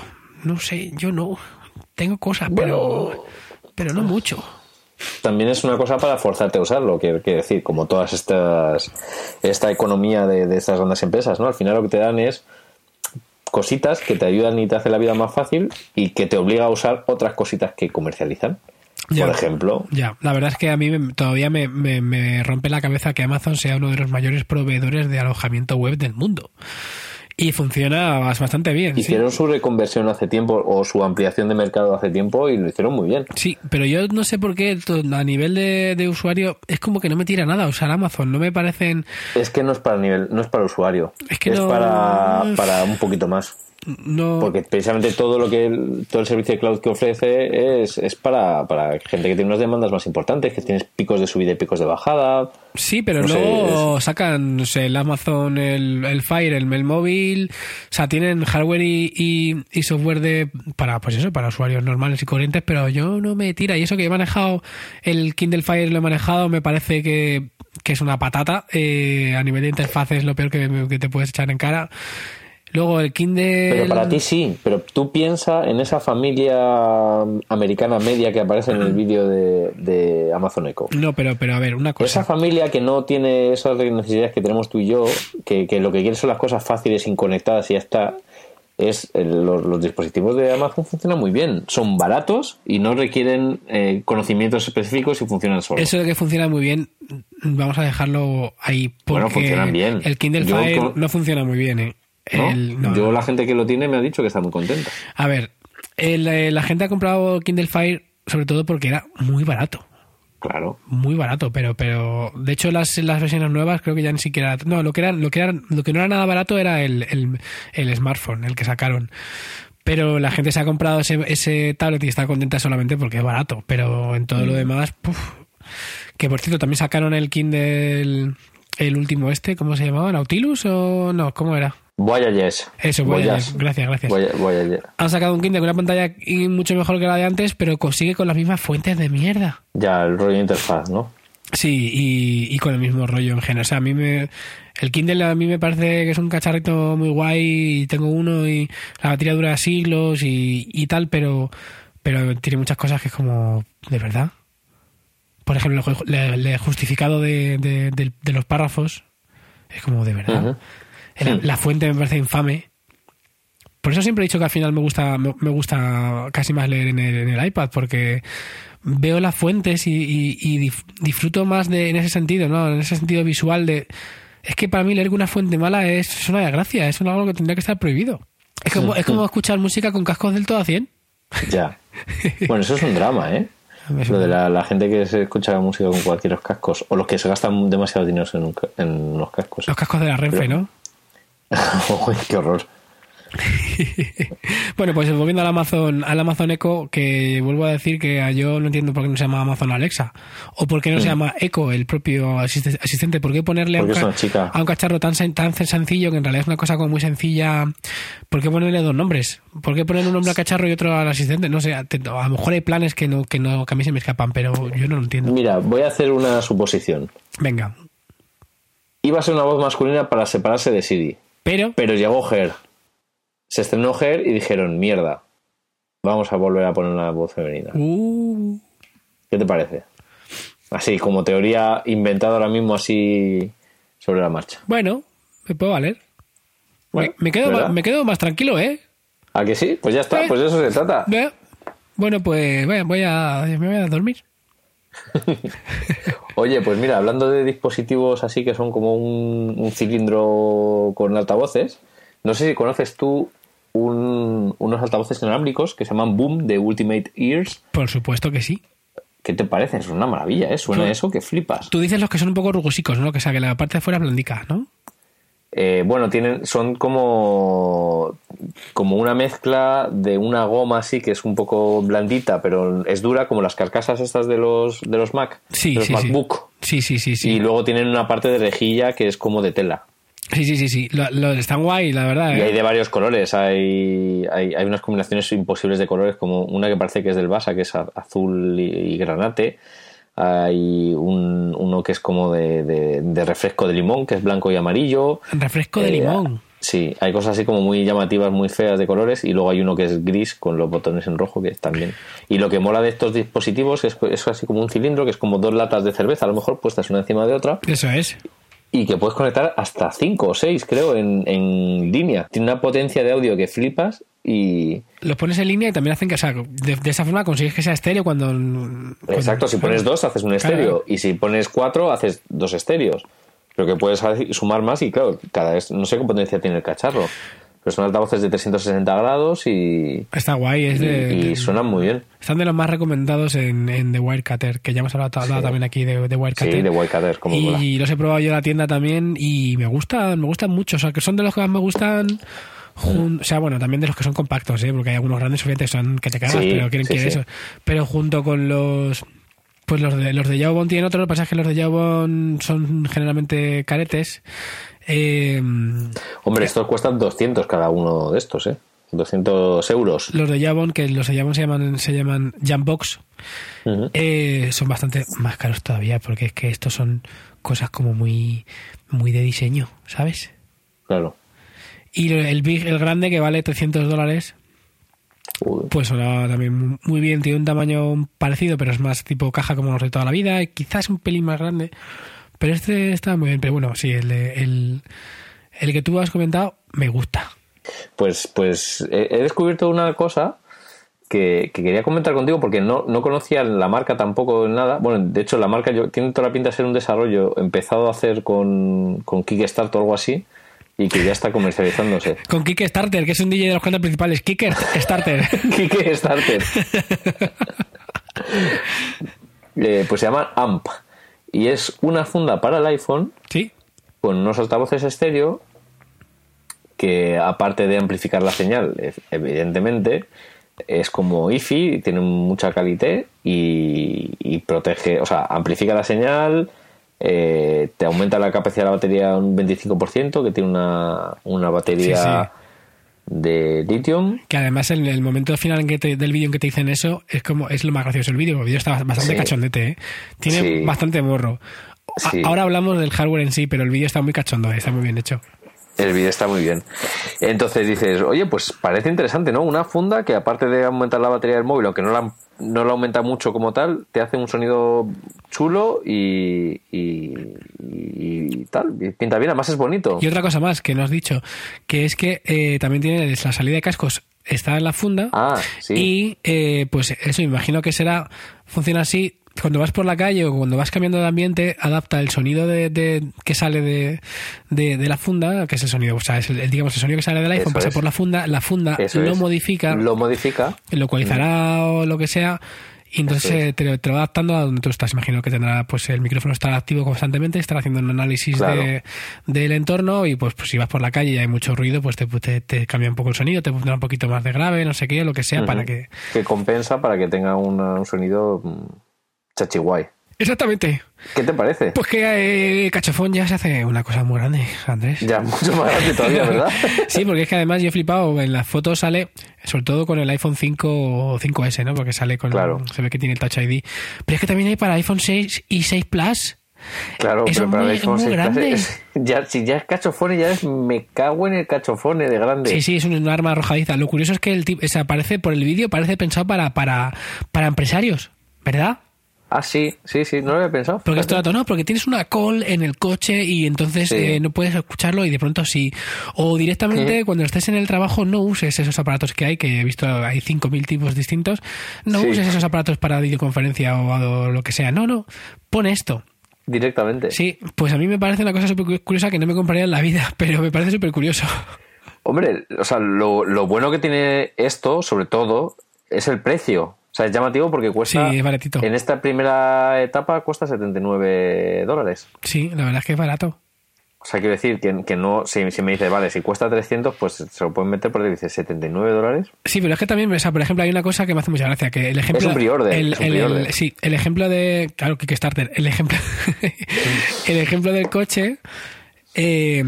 no sé yo no tengo cosas pero pero no mucho También es una cosa para forzarte a usarlo, quiero quiero decir, como todas estas esta economía de, de estas grandes empresas, ¿no? Al final lo que te dan es cositas que te ayudan y te hacen la vida más fácil y que te obliga a usar otras cositas que comercializan. Ya. Por ejemplo, ya la verdad es que a mí me- todavía me, me- me rompe la cabeza que Amazon sea uno de los mayores proveedores de alojamiento web del mundo y funciona bas- bastante bien sí. hicieron su reconversión hace tiempo o su ampliación de mercado hace tiempo y lo hicieron muy bien. Sí, pero yo no sé por qué a nivel de, de usuario es como que no me tira nada usar Amazon. No me parecen. Es que no es para nivel, no es para usuario, Es que no- para, para un poquito más. No, Porque precisamente todo lo que el- todo el servicio de cloud que ofrece es, es para, para gente que tiene unas demandas más importantes, que tienes picos de subida y picos de bajada. Sí, pero No sé, luego sacan no sé, el Amazon, el, el Fire, el, el móvil, o sea, tienen hardware y, y- y software de para pues eso, para usuarios normales y corrientes, pero yo no me tira. Y eso que he manejado el Kindle Fire lo he manejado, me parece que, que es una patata. eh, a nivel de interfaz es lo peor que, que te puedes echar en cara. Luego el Kindle... Pero para ti sí, pero tú piensa en esa familia americana media que aparece en el vídeo de, de Amazon Echo. No, pero, pero a ver, una Esa cosa. familia que no tiene esas necesidades que tenemos tú y yo, que, que lo que quiere son las cosas fáciles, inconectadas y ya está, es el- los, los dispositivos de Amazon funcionan muy bien. Son baratos y no requieren eh, conocimientos específicos y funcionan solos. Eso de que funciona muy bien, vamos a dejarlo ahí. Porque Bueno, funcionan bien. El Kindle Fire con- no funciona muy bien, ¿eh? ¿No? El- no, yo la gente que lo tiene me ha dicho que está muy contenta. A ver, el, eh, la gente ha comprado Kindle Fire sobre todo porque era muy barato. Claro. muy barato, pero pero de hecho las, las versiones nuevas creo que ya ni siquiera no lo que era lo que era lo que no era nada barato era el, el, el smartphone el que sacaron pero la gente se ha comprado ese, ese tablet y está contenta solamente porque es barato pero en todo lo demás puf. que por cierto también sacaron el Kindle el último este ¿cómo se llamaba? ¿Nautilus o no? ¿cómo era? Voyager. Eso, Voyager. Voyage. Gracias, gracias. Voy- Voyager. Han sacado un Kindle con una pantalla y mucho mejor que la de antes, pero consigue con las mismas fuentes de mierda. Ya, el rollo interfaz, ¿no? Sí, y, y con el mismo rollo en general. O sea, a mí me. El Kindle a mí me parece que es un cacharrito muy guay y tengo uno y la batería dura siglos y, y tal, pero, pero tiene muchas cosas que es como. ¿De verdad? Por ejemplo, el, justificado de, de- de- de los párrafos es como de verdad. La, fuente me parece infame. Por eso siempre he dicho que al final me gusta, me, me gusta casi más leer en el, en el iPad, porque veo las fuentes y, y- y dif- disfruto más de, en ese sentido, ¿no? En ese sentido visual de. Es que para mí leer una fuente mala es, es una desgracia, es algo que tendría que estar prohibido. Es como, es como escuchar música con cascos del todo a 100. Ya. Bueno, eso es un drama, ¿eh? (laughs) Lo de la, la gente que se escucha música con cualquier cascos, o los que se gastan demasiado dinero en, un en los cascos. Los cascos de la Renfe, Pero- ¿no? (laughs) Qué horror. (laughs) Bueno, pues volviendo al Amazon, al Amazon Echo, que vuelvo a decir que yo no entiendo por qué no se llama Amazon Alexa. O por qué no se llama Echo, el propio asiste- asistente. ¿Por qué ponerle a un, a un cacharro tan, sen- tan sencillo, que en realidad es una cosa como muy sencilla? ¿Por qué ponerle dos nombres? ¿Por qué poner un nombre al cacharro y otro al asistente? No sé, a a lo mejor hay planes que, no, que, no, que a mí se me escapan, pero yo no lo entiendo. Mira, voy a hacer una suposición. Venga. Iba a ser una voz masculina para separarse de Siri, Pero, pero llegó Her. Se estrenó Her y dijeron, mierda, vamos a volver a poner una voz femenina. uh, ¿Qué te parece? Así, como teoría inventada ahora mismo así sobre la marcha. bueno, me puedo valer. Bueno, me, me quedo, ma- me quedo más tranquilo, ¿eh? ¿A que sí? Pues ya está, Eh. pues de eso se trata. Ve- Bueno, pues voy a, voy a, me voy a dormir. (laughs) Oye, pues mira, hablando de dispositivos así que son como un, un cilindro con altavoces, no sé si conoces tú un- unos altavoces inalámbricos que se llaman Boom de Ultimate Ears. Por supuesto que sí. ¿Qué te parecen? Es una maravilla, ¿eh? Suena eso que flipas. Tú dices los que son un poco rugosicos, ¿no? Que, o sea, que la parte de fuera es blandica, ¿no? Eh, bueno, tienen, son como, como una mezcla de una goma así que es un poco blandita, pero es dura, como las carcasas estas de los, de los Mac, Sí, de los sí. MacBook. Sí, sí, sí, sí. Y luego tienen una parte de rejilla que es como de tela. Sí, sí, sí, sí. Lo, lo- están guay, la verdad. Y ¿eh? hay de varios colores. Hay, hay, hay unas combinaciones imposibles de colores, como una que parece que es del Basa, que es azul y, y granate. Hay un, uno que es como de, de- de refresco de limón, que es blanco y amarillo. Refresco de Eh, limón. Sí, hay cosas así como muy llamativas, muy feas de colores. Y luego hay uno que es gris con los botones en rojo, que también. Y lo que mola de estos dispositivos es, es así como un cilindro, que es como dos latas de cerveza, a lo mejor puestas una encima de otra Eso es. Y que puedes conectar hasta 5 o 6, creo, en, en línea. Tiene una potencia de audio que flipas y... Los pones en línea y también hacen que, o sea, de, de esa forma consigues que sea estéreo cuando... cuando- Exacto, si pones dos haces un Claro. estéreo y si pones cuatro haces dos estéreos. Pero que puedes sumar más y claro, cada vez no sé qué potencia tiene el cacharro. Pero son altavoces de 360 grados y, Está guay, es de... y, suenan muy bien. Están de los más recomendados en, en The Wirecutter, que ya hemos hablado, hablado también aquí de, de Wirecutter. Sí, de Wirecutter, como mola. Y los he probado yo en la tienda también y me gustan, me gustan mucho. O sea, que son de los que más me gustan. jun- O sea, bueno, también de los que son compactos, ¿eh? porque hay algunos grandes obviamente que son que te cagas, Sí, pero quieren sí, que sí. eso. Pero junto con los. Pues los de los de Jawbone tienen otro, lo que pasa es que los de Jawbone son generalmente caretes. Eh, Hombre, estos cuestan 200 cada uno de estos, ¿eh? 200 euros. los de Jawbone, que los de Jawbone se llaman, se llaman Jambox, eh, son bastante más caros todavía, porque es que estos son cosas como muy, muy de diseño, ¿sabes? Claro. Y el Big, el grande, que vale 300 dólares, Uy. pues suena también muy bien. Tiene un tamaño parecido, pero es más tipo caja como los de toda la vida. Y quizás un pelín más grande. Pero este está muy bien. Pero bueno, sí, el, el, el que tú has comentado me gusta. Pues, pues he, descubierto una cosa que, que quería comentar contigo porque no, no conocía la marca tampoco en nada. Bueno, de hecho la marca yo, tiene toda la pinta de ser un desarrollo empezado a hacer con, con Kickstarter o algo así y que ya está comercializándose. (laughs) Con Kickstarter, que es un DJ de los cantos principales. Kickstarter. (laughs) Kickstarter. (laughs) Eh, pues se llama AMP. Y es una funda para el iPhone Sí. con unos altavoces estéreo que aparte de amplificar la señal, e- evidentemente, es como IFI, tiene mucha calidad y, y protege, o sea, amplifica la señal, eh, te aumenta la capacidad de la batería un 25%, que tiene una, una batería de lithium. Que además en el momento final en que te- del vídeo en que te dicen eso es como es lo más gracioso el vídeo. El vídeo está bastante Sí. cachondete, ¿eh? Tiene Sí. bastante morro. Sí. Ahora hablamos del hardware en sí, pero el vídeo está muy cachondo, ¿eh? está muy bien hecho. El vídeo está muy bien. Entonces dices, oye, pues parece interesante, ¿no? Una funda que aparte de aumentar la batería del móvil, aunque no la, no la aumenta mucho como tal, te hace un sonido chulo y, y, y tal. Y pinta bien, además es bonito. Y otra cosa más que no has dicho, que es que eh, también tiene la salida de cascos, está en la funda. Ah, sí. Y eh, pues eso, imagino que será, funciona así. Cuando vas por la calle o cuando vas cambiando de ambiente, adapta el sonido de, de- que sale de, de, de la funda, que es el sonido, o sea, es el, digamos, el sonido que sale del iPhone, Eso pasa es. por la funda, la funda Eso lo es. modifica, Lo modifica. lo ecualizará o lo que sea, y entonces es. eh, te, te lo va adaptando a donde tú estás. Imagino que tendrá, pues el micrófono estará activo constantemente, estará haciendo un análisis Claro. de, del entorno y pues, pues si vas por la calle y hay mucho ruido, pues te, te, te cambia un poco el sonido, te pondrá un poquito más de grave, no sé qué, lo que sea, para que... Que compensa para que tenga una- un sonido mm, chachiguay. Exactamente. ¿Qué te parece? Pues que eh, Cachofón ya se hace una cosa muy grande, Andrés. Ya (laughs) mucho más grande todavía, ¿verdad? (laughs) Sí, porque es que además yo he flipado, en las fotos sale, sobre todo con el iPhone 5 o 5S, ¿no? Porque sale con, Claro. se ve que tiene el Touch ID. Pero es que también hay para iPhone 6 y 6 Plus. Claro, Eso pero para muy- el iPhone muy 6 Plus grande. es- (laughs) ya, si ya es cachofone, ya es me cago en el cachofone de grande. Sí, sí, es un, un arma arrojadiza. Lo curioso es que el tipo, se aparece por el vídeo, parece pensado para, para, para empresarios, ¿verdad? Ah, sí, sí, sí, no lo había pensado. Porque esto no, porque tienes una call en el coche y entonces Sí. eh, no puedes escucharlo y de pronto sí. O directamente cuando estés en el trabajo no uses esos aparatos que hay, que he visto hay 5.000 tipos distintos, no Sí. uses esos aparatos para videoconferencia o, o lo que sea. No, no, pon esto. Directamente. Sí, pues a mí me parece una cosa súper curiosa que no me compraría en la vida, (laughs) pero me parece súper curioso. Hombre, o sea, lo, lo bueno que tiene esto, sobre todo, es el precio. O sea, es llamativo porque cuesta. Sí, es baratito. En esta primera etapa cuesta 79 dólares. Sí, la verdad es que es barato. O sea, quiero decir que, que no. Si, si me dices, vale, si cuesta 300, pues se lo pueden meter porque dice 79 dólares. Sí, pero es que también, o sea, por ejemplo, hay una cosa que me hace mucha gracia, que el ejemplo... Es un pre-order, el- es un el- sí, el ejemplo de... Claro, Kickstarter. El ejemplo, (laughs) el ejemplo del coche eh,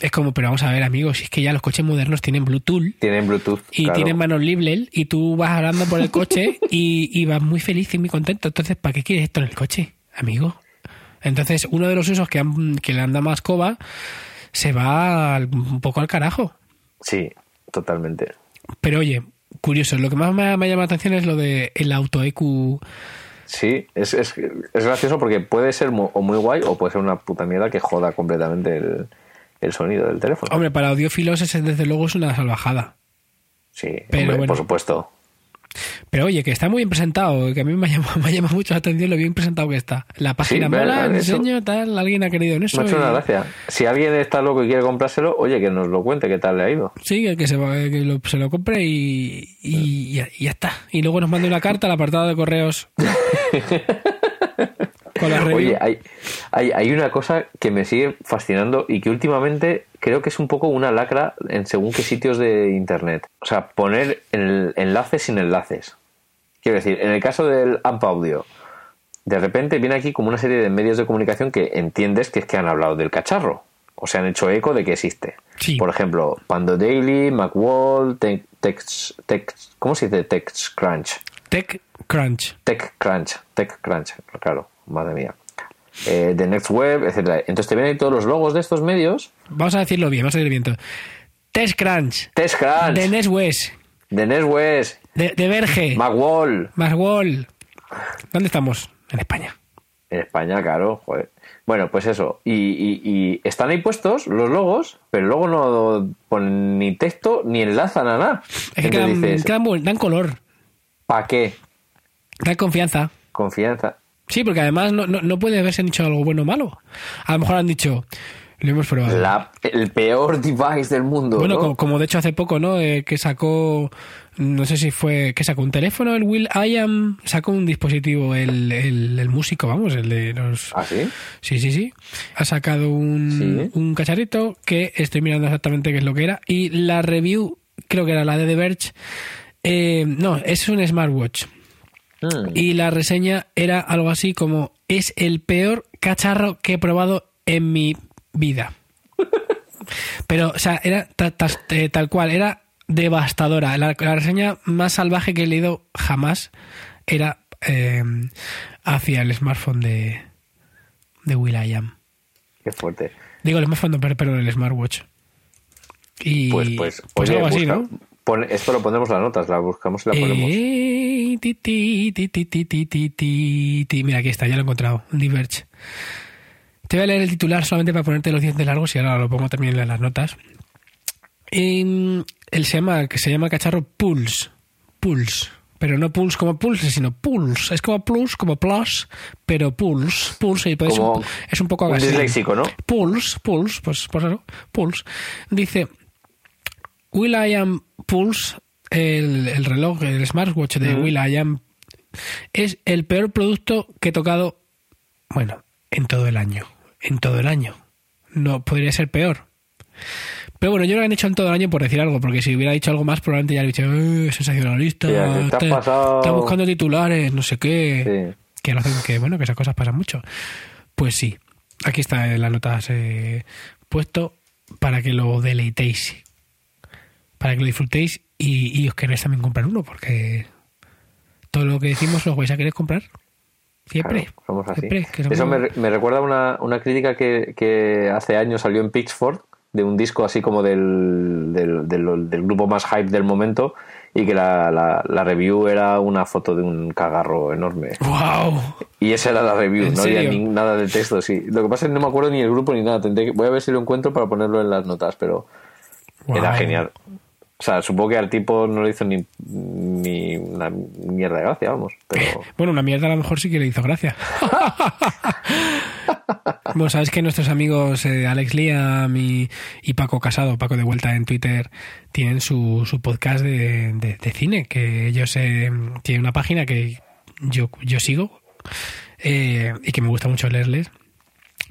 es como, pero vamos a ver, amigos, si es que ya los coches modernos tienen Bluetooth Tienen Bluetooth. y claro. tienen manos libres y tú vas hablando por el coche (laughs) y, y vas muy feliz y muy contento. Entonces, ¿para qué quieres esto en el coche, amigo? Entonces, uno de los usos que, han- que le anda más coba se va al- un poco al carajo. Sí, totalmente. Pero oye, curioso, lo que más me, me llama la atención es lo de el auto EQ. Sí, es, es, es gracioso porque puede ser mu- o muy guay o puede ser una puta mierda que joda completamente el, el sonido del teléfono. Hombre, para audiófilos ese desde luego es una salvajada. Sí, Pero hombre, bueno. por supuesto. Pero oye, que está muy bien presentado, que a mí me llama, (laughs) me llama mucho la atención lo bien presentado que está. La página Sí, mola, el Eso- diseño, tal, alguien ha querido en eso. Me ha hecho y- una gracia. Si alguien está loco y quiere comprárselo, oye, que nos lo cuente qué tal le ha ido. Sí, que se, que lo- se lo compre y, y, ya, y ya está. Y luego nos mande una carta al apartado de correos. (laughs) con la review. Oye, hay, hay, hay una cosa que me sigue fascinando y que últimamente creo que es un poco una lacra en según qué sitios de internet. O sea, poner el enlaces sin enlaces. Quiero decir, en el caso del AMP Audio, de repente viene aquí como una serie de medios de comunicación que entiendes que es que han hablado del cacharro. O se han hecho eco de que existe. Sí. Por ejemplo, Pando Daily, Macworld, Tech, Tech- Tech- ¿cómo se dice? TechCrunch. TechCrunch. TechCrunch, TechCrunch, claro, madre mía. Eh, The Next Web, etcétera. Entonces te vienen ahí todos los logos de estos medios. Vamos a decirlo bien, vamos a decirlo bien. TechCrunch. TechCrunch, De NetWest. The Next Web, De, de Verge. Macworld. Maswall. ¿Dónde estamos? En España. En España, claro, joder. Bueno, pues eso. Y, y- y están ahí puestos los logos, pero luego no ponen ni texto ni enlazan a nada. Es que Entonces quedan- dices, quedan buen- dan color, ¿para qué? dan confianza. Confianza. Sí, porque además no, no, no puede haberse dicho algo bueno o malo. A lo mejor han dicho, Lo hemos probado. La- el peor device del mundo. bueno, ¿no? como, como de hecho hace poco, ¿no? Eh, que sacó, no sé si fue, que sacó un teléfono, el Will I Am, sacó un dispositivo, el, el, el músico, vamos, el de los... ¿Ah, sí? Sí, sí, sí. Ha sacado un, Sí. un cacharrito que estoy mirando exactamente qué es lo que era. Y la review, creo que era la de The Verge. eh, no, es un smartwatch. Mm. Y la reseña era algo así como: Es el peor cacharro que he probado en mi vida. (laughs) Pero, o sea, era ta- ta- eh, tal cual, era devastadora. La, la reseña más salvaje que he leído jamás era eh, hacia el smartphone de, de Will.i.am. Qué fuerte. Digo, el smartphone, perdón, el smartwatch. Y Pues, pues, pues oye, algo así, busca- ¿no? Esto lo pondremos en las notas, la buscamos y la ponemos. Eh, ti, ti, ti, Mira, aquí está, ya lo he encontrado. Diverge. Te voy a leer el titular solamente para ponerte los dientes largos y ahora lo pongo también en las notas. Em, Él se llama, que se llama cacharro Pulse. Pulse. Pero no Pulse como Pulse, sino Pulse. Es como Plus, como Plus, pero Pulse. Pulse, y es un poco... Un disléxico, ¿no? Pulse, Pulse, pues, pues eso, Pulse. Dice, Will I Am Pulse, el, el reloj, el smartwatch de Will I Am, es el peor producto que he tocado, bueno, en todo el año. En todo el año. No podría ser peor. Pero bueno, yo lo han hecho en todo el año por decir algo, porque si hubiera dicho algo más, probablemente ya le hubiera dicho, eh, sensacionalista, Sí, está, buscando titulares, no sé qué. Sí. Que hacen, que bueno, que esas cosas pasan mucho. Pues sí, aquí está en las notas eh, puesto para que lo deleitéis, para que lo disfrutéis y, y os queréis también comprar uno, porque todo lo que decimos lo vais a querer comprar. Siempre. Claro, somos así. Siempre, somos- Eso me, re- me recuerda una, una crítica que, que hace años salió en Pitchfork de un disco así como del, del, del- del grupo más hype del momento y que la, la, la review era una foto de un cagarro enorme. ¡Wow! Y esa era la review, ¿En no había ni nada de texto, sí. Lo que pasa es que no me acuerdo ni el grupo ni nada. Tendré que- voy a ver si lo encuentro para ponerlo en las notas, pero era Wow. genial. O sea, supongo que al tipo no le hizo ni, ni una mierda de gracia, vamos. Pero (laughs) Bueno, una mierda a lo mejor sí que le hizo gracia. (laughs) bueno, sabes que nuestros amigos eh, Alex Liam y, y Paco Casado, Paco de vuelta en Twitter, tienen su, su podcast de, de- cine, que ellos eh, tienen una página que yo, yo sigo eh, y que me gusta mucho leerles,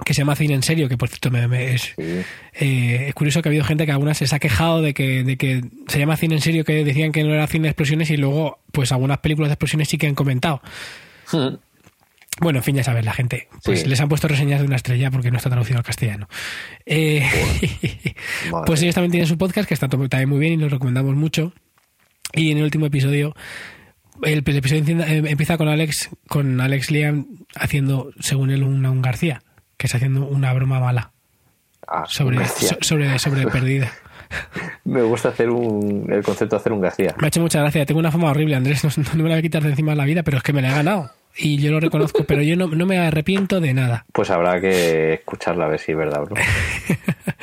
que se llama Cine en Serio, que por cierto me, me- es, sí. eh, es curioso que ha habido gente que algunas se ha quejado de que, de que se llama cine en serio, que decían que no era cine de explosiones y luego, pues algunas películas de explosiones sí que han comentado. Bueno, en fin, ya sabes, la gente. Pues Sí. les han puesto reseñas de una estrella porque no está traducido al castellano. Eh, (laughs) pues ellos también tienen su podcast que está también muy bien y lo recomendamos mucho. Y en el último episodio, el, el episodio eh, empieza con Alex, con Alex Liam haciendo, según él, una, un García, que está haciendo una broma mala Ah, sobre, so- sobre. (laughs) Me gusta hacer un, el concepto de hacer un García. Me ha hecho mucha gracia. Tengo una fama horrible, Andrés. No, no me la voy a quitar de encima de la vida, pero es que me la he ganado. Y yo lo reconozco, pero yo no, no me arrepiento de nada. Pues habrá que escucharla a ver si es verdad o no. (laughs)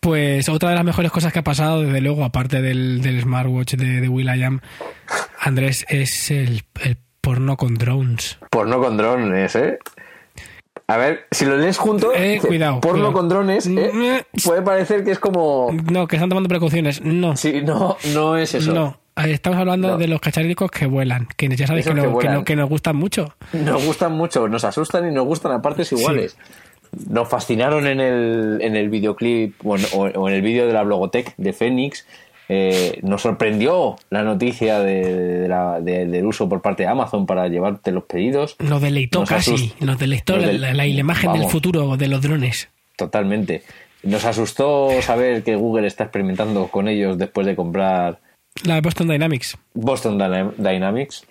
Pues otra de las mejores cosas que ha pasado, desde luego, aparte del, del smartwatch de, de Will.i.am, Andrés, es el, el porno con drones. Porno con drones, ¿eh? A ver, si lo lees junto, Eh, cuidado, porno cuidado. con drones, ¿eh? Mm. puede parecer que es como... No, que están tomando precauciones. No. Sí, no, no es eso. No. Eh, Estamos hablando No. de los cacharricos que vuelan, que ya sabéis que, que no- que, vuelan. no- que nos gustan mucho. Nos gustan mucho, nos asustan y nos gustan a partes iguales. Nos fascinaron en el, en el videoclip o en, o en el vídeo de la Blogotech de Fénix. Eh, nos sorprendió la noticia de, de la- de- del uso por parte de Amazon para llevarte los pedidos. Nos deleitó Nos casi, nos deleitó Nos la, del- la- la imagen del futuro de los drones. Totalmente. Nos asustó saber que Google está experimentando con ellos después de comprar La de Boston Dynamics. Boston Dyna- Dynamics.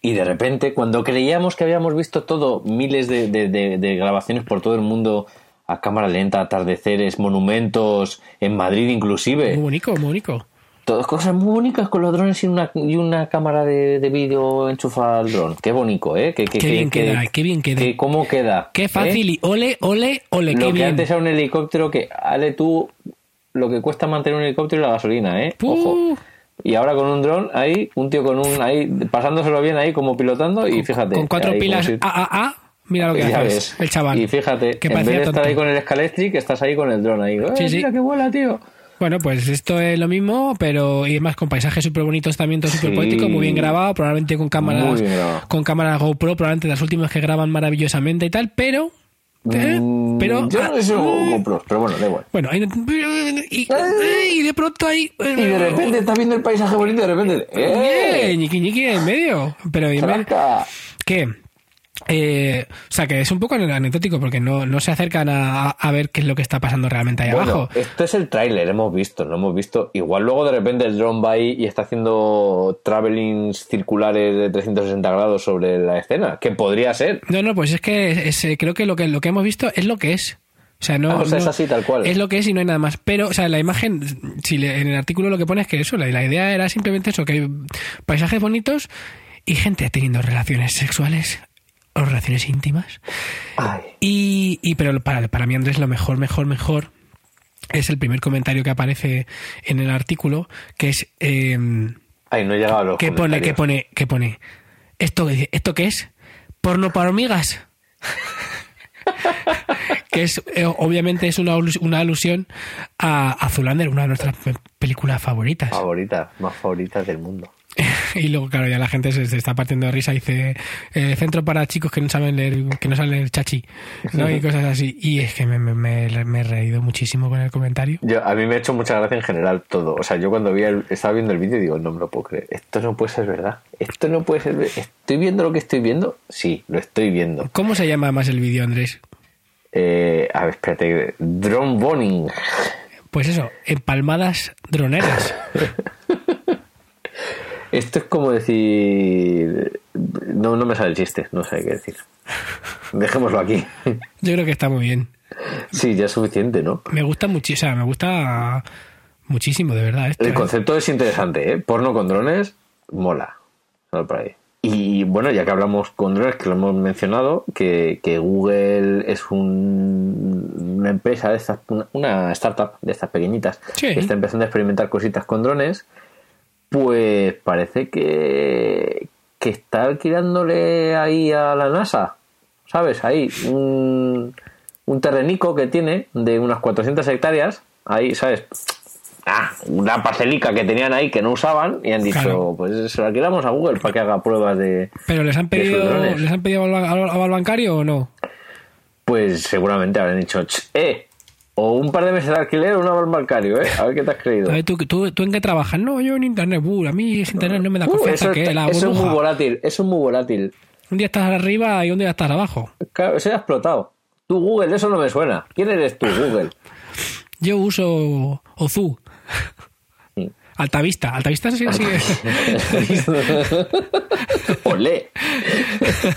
Y de repente, cuando creíamos que habíamos visto todo, miles de grabaciones por todo el mundo, a cámara lenta, atardeceres, monumentos, en Madrid inclusive, Muy bonito, muy bonito. todas cosas muy bonitas con los drones y una, y una cámara de, de vídeo enchufada al dron. Qué bonito, ¿eh? Qué, Qué bien queda, qué bien queda. qué- ¿Cómo queda? Qué ¿eh? fácil y ole, ole, ole, Lo qué que bien. antes era un helicóptero que, ale tú, lo que cuesta mantener un helicóptero y la gasolina, ¿eh? Puh. Ojo. Y ahora con un dron ahí, un tío con un ahí pasándoselo bien ahí como pilotando y fíjate. Con cuatro ahí pilas AAA, Mira lo que haces, ves. el chaval. Y fíjate, que en vez de estar tonto. ahí con el Scalextric, estás ahí con el dron ahí. ¡Eh, Sí, sí. Mira que vuela, tío. Bueno, pues esto es lo mismo, pero y además con paisajes súper bonitos también, todo súper Sí. poético, muy bien grabado, probablemente con cámaras, con cámaras GoPro, probablemente las últimas que graban maravillosamente y tal, pero, ¿eh? Mm, pero, Yo no sé ah, son GoPros, pero bueno, da igual. bueno, y, y de pronto ahí, Y de repente estás viendo el paisaje bonito de repente. ¡eh! ¡Eh! ñiqui ñiqui en medio, pero. ¿Qué? Eh, o sea, que es un poco anecdótico porque no, no se acercan a, a ver qué es lo que está pasando realmente ahí Bueno, abajo. esto es el tráiler, hemos visto, no hemos visto. Igual luego de repente el drone va ahí y está haciendo travelings circulares de 360 grados sobre la escena, que podría ser. No, no, pues es que es- es- creo que lo que lo que hemos visto es lo que es. O sea, no, Ah, o sea, es así, tal cual. Es lo que es y no hay nada más. Pero, o sea, la imagen, si le- en el artículo lo que pone es que eso, la, la idea era simplemente eso, que hay paisajes bonitos y gente teniendo relaciones sexuales relaciones íntimas. Ay. Y, y pero para, para mí, Andrés, lo mejor, mejor, mejor es el primer comentario que aparece en el artículo, que es eh, Ay, no he llegado a los que pone, que pone, que pone, esto, esto qué es, porno para hormigas. (laughs) que es eh, obviamente es una, una alusión a, a Zoolander, una de nuestras pe- películas favoritas. Favorita, más favoritas del mundo. (laughs) Y luego, claro, ya la gente se, se está partiendo de risa y dice eh, centro para chicos que no saben leer, que no saben leer chachi, ¿no? Y cosas así. Y es que me, me- me- me he reído muchísimo con el comentario. Yo, a mí me ha hecho mucha gracia en general todo. O sea, yo cuando vi el- estaba viendo el vídeo digo, no me lo puedo creer. Esto no puede ser verdad. Esto no puede ser ver- ¿Estoy viendo lo que estoy viendo? Sí, lo estoy viendo. ¿Cómo se llama más el vídeo, Andrés? Eh, a ver, espérate. Drone boning. Pues eso, empalmadas droneras. (laughs) Esto es como decir... No, no me sale el chiste, no sé qué decir. Dejémoslo aquí. Yo creo que está muy bien. Sí, ya es suficiente, ¿no? Me gusta muchísimo, sea, me gusta muchísimo, de verdad. Esto, El ¿eh? concepto es interesante, ¿eh? Porno con drones, mola. Solo por ahí. Y bueno, ya que hablamos con drones, que lo hemos mencionado, que, que Google es un- una empresa de estas, una, una startup de estas pequeñitas, Sí. que está empezando a experimentar cositas con drones, pues parece que, que está alquilándole ahí a la NASA, ¿sabes? Ahí, un, un terrenico que tiene de unas 400 hectáreas, ahí, ¿sabes? Ah, una parcelica que tenían ahí que no usaban y han dicho, Claro. pues se lo alquilamos a Google para que haga pruebas de... Pero les han pedido, les han pedido al, al- al bancario o no? Pues seguramente habrán dicho, "Ch, eh, o un par de meses de alquiler o un aval bancario, ¿eh? A ver qué te has creído. A ver, ¿tú, tú, tú en qué trabajas? No, yo en internet. Uh, a mí ese internet no me da Uh, confianza que está- la eso es muy volátil, eso es muy volátil. Un día estás arriba y un día estás abajo. Claro, eso ya ha explotado. Tú, Google, eso no me suena. ¿Quién eres tú, Google? (laughs) Yo uso Ozu. Altavista. Altavista sí, sí. (laughs) Olé.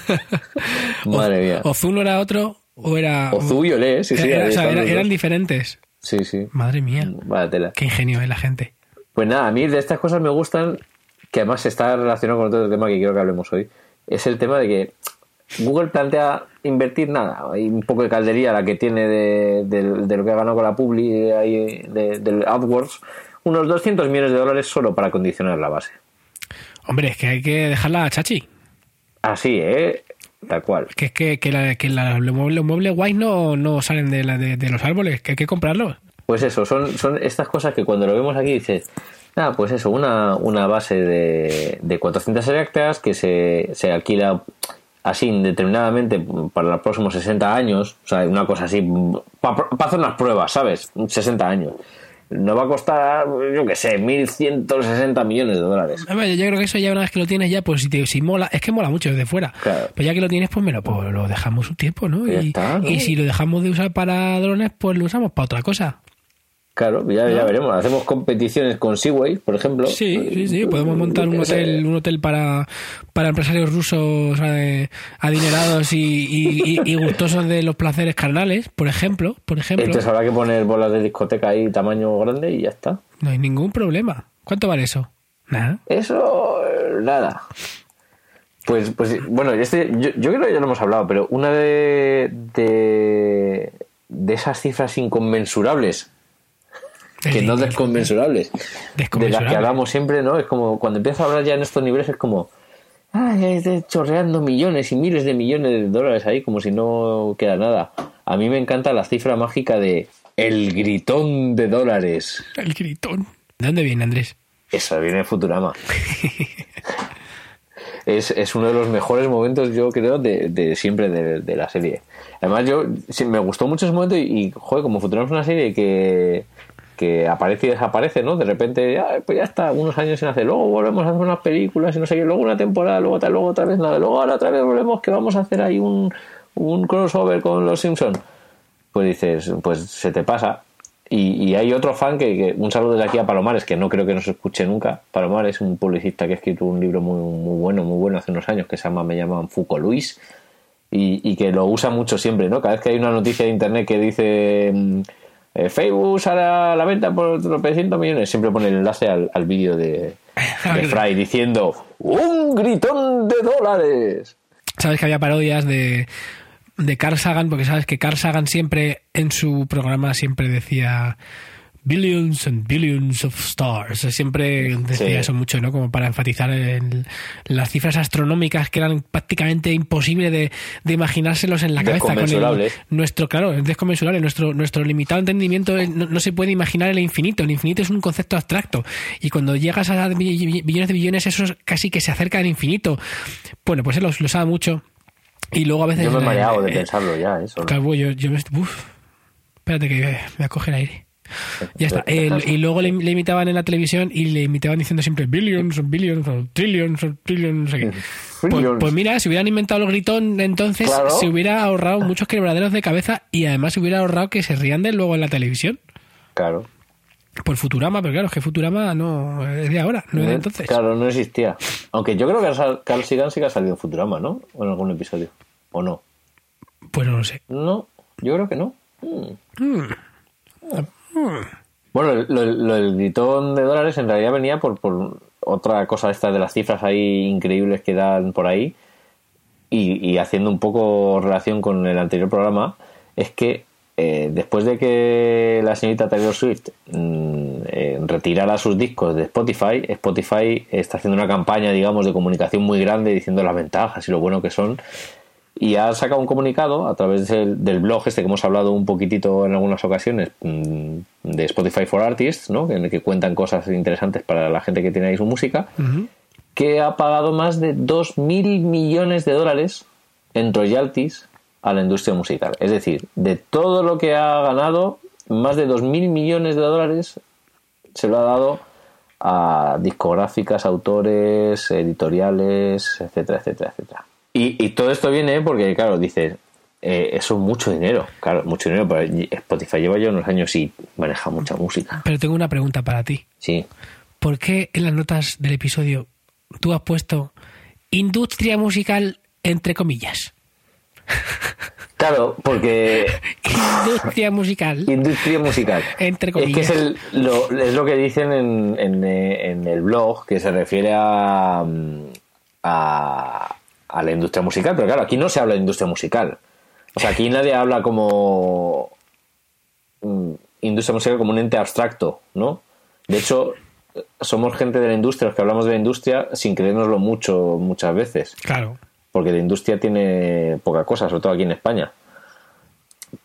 (laughs) Madre mía. Ozu no era otro o era... Ozu y Olé, sí, sí. Era- o sea, era- eran diferentes. Sí, sí. Madre mía. Tela. Qué ingenio es la gente. Pues nada, a mí de estas cosas me gustan, que además está relacionado con otro tema que quiero que hablemos hoy. Es el tema de que Google plantea invertir nada. Hay un poco de caldería la que tiene de, de- de lo que ha ganado con la Publi de, del AdWords. Unos 200 millones de dólares solo para condicionar la base. Hombre, es que hay que dejarla a chachi. Así, ¿eh? Tal cual. Que es que, que, la- que la- los muebles, guays no, no salen de, la- de, de los árboles, que hay que comprarlos. Pues eso, son, son estas cosas que cuando lo vemos aquí dices, ah, pues eso, una, una base de, de 400 hectáreas que se, se alquila así indeterminadamente para los próximos 60 años, o sea, una cosa así, para hacer unas pruebas, ¿sabes? 60 años. Nos va a costar, yo qué sé, 1.160 millones de dólares. Yo creo que eso ya una vez que lo tienes ya, pues si, te- si mola, es que mola mucho desde fuera. Claro. Pues ya que lo tienes, pues, me lo, pues lo dejamos un tiempo, ¿no? Y, está, ¿no? y si lo dejamos de usar para drones, pues lo usamos para otra cosa. Claro, ya, ya veremos. Hacemos competiciones con Seaway, por ejemplo. Sí, sí, sí. Podemos montar un hotel, un hotel para, para empresarios rusos eh, adinerados y, y- y- y gustosos de los placeres carnales, por ejemplo. Por ejemplo. Entonces habrá que poner bolas de discoteca ahí tamaño grande y ya está. No hay ningún problema. ¿Cuánto vale eso? Nada. Eso, eh, nada. Pues, pues bueno, este, yo, yo creo que ya lo hemos hablado, pero una de, de, de esas cifras inconmensurables, que no desconmensurables, de las que hablamos siempre, ¿no? Es como cuando empiezo a hablar ya en estos niveles, es como, ay, chorreando millones y miles de millones de dólares ahí como si no queda nada. A mí me encanta la cifra mágica de el gritón de dólares. El gritón. ¿De dónde viene, Andrés? Eso viene de Futurama. (laughs) es, es uno de los mejores momentos, yo creo, de, de siempre de, de la serie. Además, yo sí, me gustó mucho ese momento y, y, joder, como Futurama es una serie que, que aparece y desaparece, ¿no? De repente, ya, pues ya está, unos años sin hacer, luego volvemos a hacer unas películas y no sé qué, luego una temporada, luego tal, luego otra vez nada, luego ahora otra vez volvemos que vamos a hacer ahí un, crossover con los Simpsons. Pues dices, pues se te pasa. Y, hay otro fan que, un saludo desde aquí a Palomares, que no creo que nos escuche nunca. Palomares es un publicista que ha escrito un libro muy, muy bueno, muy bueno hace unos años, que se llama Me llaman Foucault Luis, y, y que lo usa mucho siempre, ¿no? Cada vez que hay una noticia de internet que dice mm, eh, Facebook sale a la venta por 300 millones, siempre pone el enlace al, al vídeo de, (laughs) de Fry diciendo ¡Un gritón de dólares! Sabes que había parodias de, de Carl Sagan, porque sabes que Carl Sagan siempre en su programa siempre decía billions and billions of stars. Siempre decía sí. eso mucho, ¿no? Como para enfatizar en las cifras astronómicas que eran prácticamente imposibles de, de imaginárselos en la cabeza. Con el, nuestro, claro, es desconmensurable. Nuestro, nuestro limitado entendimiento no, no, se puede imaginar el infinito. El infinito es un concepto abstracto. Y cuando llegas a billones de billones, eso casi que se acerca al infinito. Bueno, pues él lo, sabe mucho. Y luego a veces. Yo me he mareado eh, de pensarlo ya, eso. Claro, yo, yo me. Uf, espérate que me voy a coger aire. Ya está. El, y luego le, le, imitaban en la televisión y le imitaban diciendo siempre billions, billions, trillions, trillions, no sé qué. (laughs) Pues, pues, mira, si hubieran inventado el gritón, entonces claro. se hubiera ahorrado (laughs) muchos quebraderos de cabeza y además se hubiera ahorrado que se rían de luego en la televisión. Claro. Por Futurama, pero claro, es que Futurama no es de ahora, no es de entonces. Claro, no existía. Aunque yo creo que Carl Sagan sí que ha salido en Futurama, ¿no? O en algún episodio. ¿O no? Pues no lo sé. No, yo creo que no. Hmm. Hmm. Bueno, lo, lo, el gritón de dólares en realidad venía por, por otra cosa esta de las cifras ahí increíbles que dan por ahí y, haciendo un poco relación con el anterior programa, es que eh, después de que la señorita Taylor Swift mmm, eh, retirara sus discos de Spotify, Spotify está haciendo una campaña, digamos, de comunicación muy grande diciendo las ventajas y lo bueno que son. Y ha sacado un comunicado a través del, del blog este que hemos hablado un poquitito en algunas ocasiones mmm, de Spotify for Artists, ¿no? en el que cuentan cosas interesantes para la gente que tiene ahí su música, uh -huh. que ha pagado más de 2.000 millones de dólares en royalties a la industria musical. Es decir, de todo lo que ha ganado, más de 2.000 millones de dólares se lo ha dado a discográficas, autores, editoriales, etcétera, etcétera, etcétera. Y, y todo esto viene porque, claro, dices, eh, eso es mucho dinero, claro, mucho dinero, pero Spotify lleva ya unos años y maneja mucha música. Pero tengo una pregunta para ti. Sí. ¿Por qué en las notas del episodio tú has puesto industria musical entre comillas? Claro, porque. (laughs) Industria musical. Industria musical. Entre comillas. Es que es, el, lo, es lo que dicen en, en, en, el blog, que se refiere a, a, a, la industria musical. Pero claro, aquí no se habla de industria musical. O sea, aquí nadie habla como. Mm, industria musical como un ente abstracto, ¿no? De hecho, somos gente de la industria, los que hablamos de la industria sin creérnoslo mucho, muchas veces. Claro porque la industria tiene poca cosa, sobre todo aquí en España.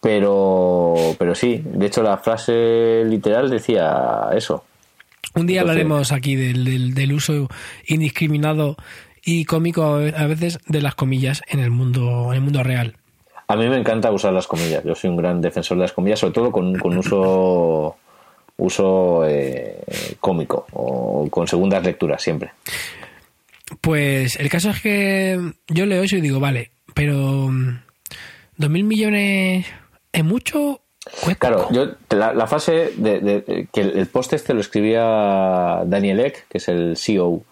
Pero, pero sí, de hecho la frase literal decía eso. Un día Entonces, hablaremos aquí del, del, del, uso indiscriminado y cómico a veces de las comillas en el mundo, en el mundo real. A mí me encanta usar las comillas. Yo soy un gran defensor de las comillas, sobre todo con, con uso uso eh, cómico o con segundas lecturas siempre. Pues el caso es que yo leo eso y digo, vale, pero ¿dos mil millones es mucho? Claro, yo la, la fase de, de, que el, post este lo escribía Daniel Ek, que es el CEO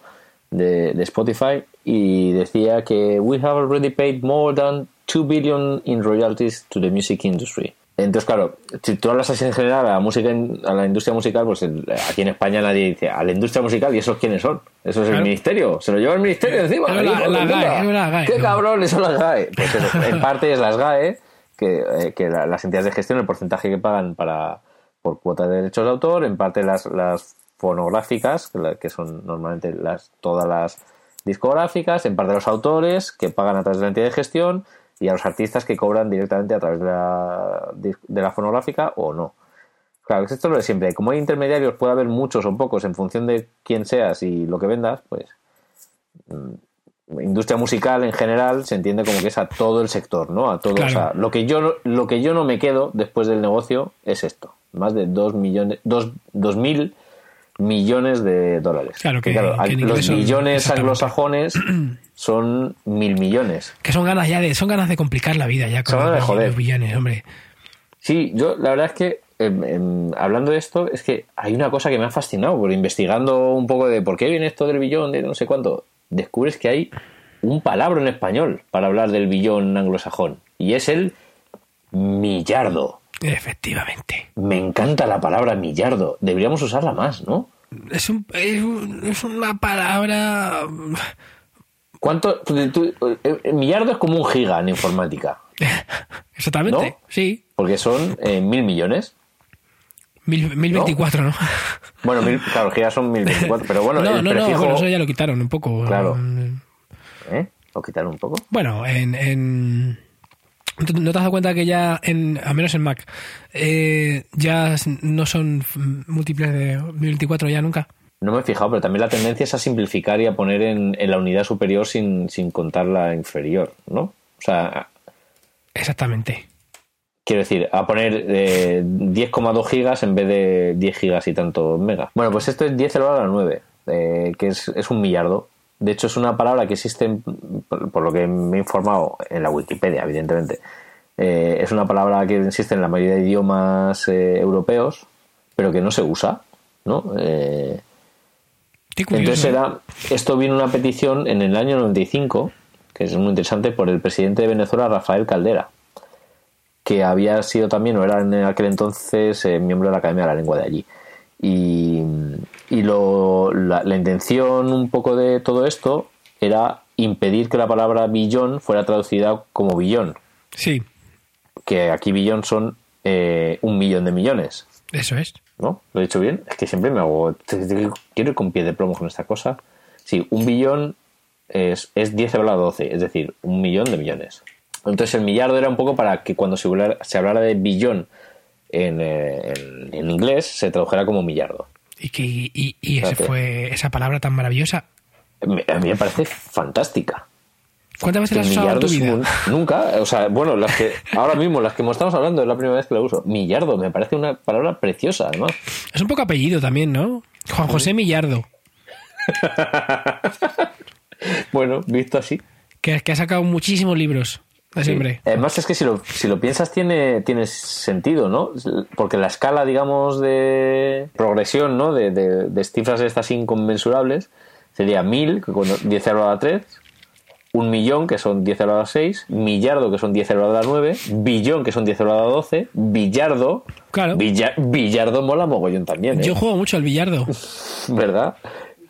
de, de, Spotify, y decía que we have already paid more than 2 billion in royalties to the music industry. Entonces, claro, si tú hablas así en general a la música, a la industria musical, pues aquí en España nadie dice a la industria musical y esos quiénes son. Eso es claro. el ministerio. Se lo lleva el ministerio encima. La, la, la, GAE, ¿Qué cabrones son las GAE? Pues eso, en parte es las GAE, que, eh, que las entidades de gestión, el porcentaje que pagan para por cuota de derechos de autor, en parte las, las fonográficas, que son normalmente las todas las discográficas, en parte a los autores que pagan a través de la entidad de gestión y a los artistas que cobran directamente a través de la, de la fonográfica o no. Claro, esto es lo de siempre. Como hay intermediarios, puede haber muchos o pocos en función de quién seas y lo que vendas, pues mm, industria musical en general se entiende como que es a todo el sector, ¿no? A todo, Claro. o sea, lo que yo no- lo que yo no me quedo después del negocio es esto, más de dos millones, dos, dos mil millones de dólares. Claro, que- claro, que los son- millones anglosajones (clears throat) son mil millones. Que son ganas ya de, son ganas de complicar la vida ya con Son ganas de los, joder. los billones, hombre. Sí, yo la verdad es que em, em, hablando de esto, es que hay una cosa que me ha fascinado, por investigando un poco de por qué viene esto del billón, de no sé cuánto, descubres que hay un palabra en español para hablar del billón anglosajón, y es el millardo. Efectivamente. Me encanta la palabra millardo, deberíamos usarla más, ¿no? Es, un, es, un- es una palabra... ¿Cuánto? tú- tú- eh, eh, millardo es como un giga en informática, (laughs) Exactamente, ¿No? sí. porque son eh, mil millones. Mil, 1024, ¿no? Bueno, mil, claro, gigas son mil veinticuatro, pero bueno, (laughs) no, el no, no, bueno, eso ya lo quitaron un poco. Claro. ¿eh? ¿Lo quitaron un poco? Bueno, en, en- ¿No te has dado cuenta que ya, en, al menos en Mac, eh, ya no son múltiples de 1024 ya nunca? No me he fijado, pero también la tendencia es a simplificar y a poner en, en la unidad superior sin, sin contar la inferior, ¿no? O sea, Exactamente. quiero decir, a poner eh, 10,2 gigas en vez de 10 gigas y tanto megas. Bueno, pues esto es 10 elevado a la 9, eh, que es, es un millardo. De hecho, es una palabra que existe, por, por lo que me he informado en la Wikipedia, evidentemente. Eh, es una palabra que existe en la mayoría de idiomas eh, europeos, pero que no se usa, ¿no? Eh. Entonces ¿eh? era, esto vino una petición en el año 95, que es muy interesante, por el presidente de Venezuela, Rafael Caldera, que había sido también, o era en aquel entonces, miembro de la Academia de la Lengua de allí. Y, y lo, la, la intención un poco de todo esto era impedir que la palabra billón fuera traducida como billón, Sí, que aquí billón son eh, un millón de millones. eso es. ¿no? ¿Lo he dicho bien? Es que siempre me hago... Quiero ir con pie de plomo con esta cosa. Sí, un billón es, es 10 elevado a 12, es decir, un millón de millones. Entonces el millardo era un poco para que cuando se hablara, se hablara de billón en, eh, en- en inglés se tradujera como millardo. Y, que, y, y- ese fue esa palabra tan maravillosa. A mí me parece fantástica. ¿Cuántas veces la has usado en tu vida? un- nunca, o sea, bueno, las que ahora mismo, las que estamos hablando, es la primera vez que la uso. Millardo, me parece una palabra preciosa, además. Es un poco apellido también, ¿no? Juan José Millardo, (laughs) Bueno, visto así. que, que ha sacado muchísimos libros Sí. siempre. Además es que si lo, si lo piensas tiene, tiene sentido, ¿no? Porque la escala, digamos, de progresión, ¿no? De, de, de cifras estas inconmensurables sería 1000, que con 10 elevado a la 3, un millón, que son 10 elevado a la 6, millardo, que son 10 elevado a la 9, billón, que son 10 elevado a la 12, billardo, Claro. billa- billardo mola mogollón también, ¿eh? Yo juego mucho al billardo. (laughs) ¿verdad?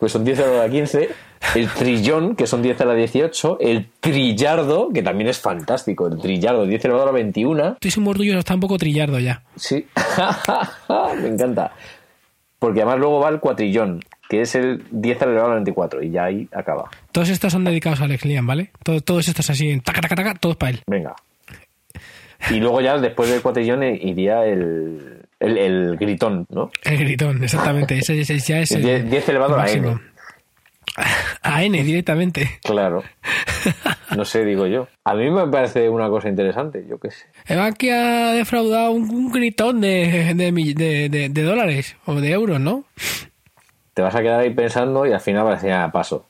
Pues son 10 elevado a la 15, el trillón, que son 10 a la 18, el trillardo, que también es fantástico, el trillardo, 10 elevado a la 21, Estoy sin tuyo está un poco trillardo ya. sí, (laughs) me encanta. Porque además luego va el cuatrillón, que es el 10 elevado a la 24, y ya ahí acaba. Todos estos son dedicados a Alex Liam, ¿vale? Todo- todos estos así, taca, taca, taca, todos para él. Venga. Y luego ya después del cuatrillón eh, iría el, el, el gritón, ¿no? El gritón, exactamente. Ese, ese ya es el, 10, 10 elevado a la n. A N directamente. Claro. No sé, digo yo. A mí me parece una cosa interesante, yo qué sé. El Bankia ha defraudado un, un gritón de, de, dólares o de euros, ¿no? te vas a quedar ahí pensando y al final vas a ah, paso.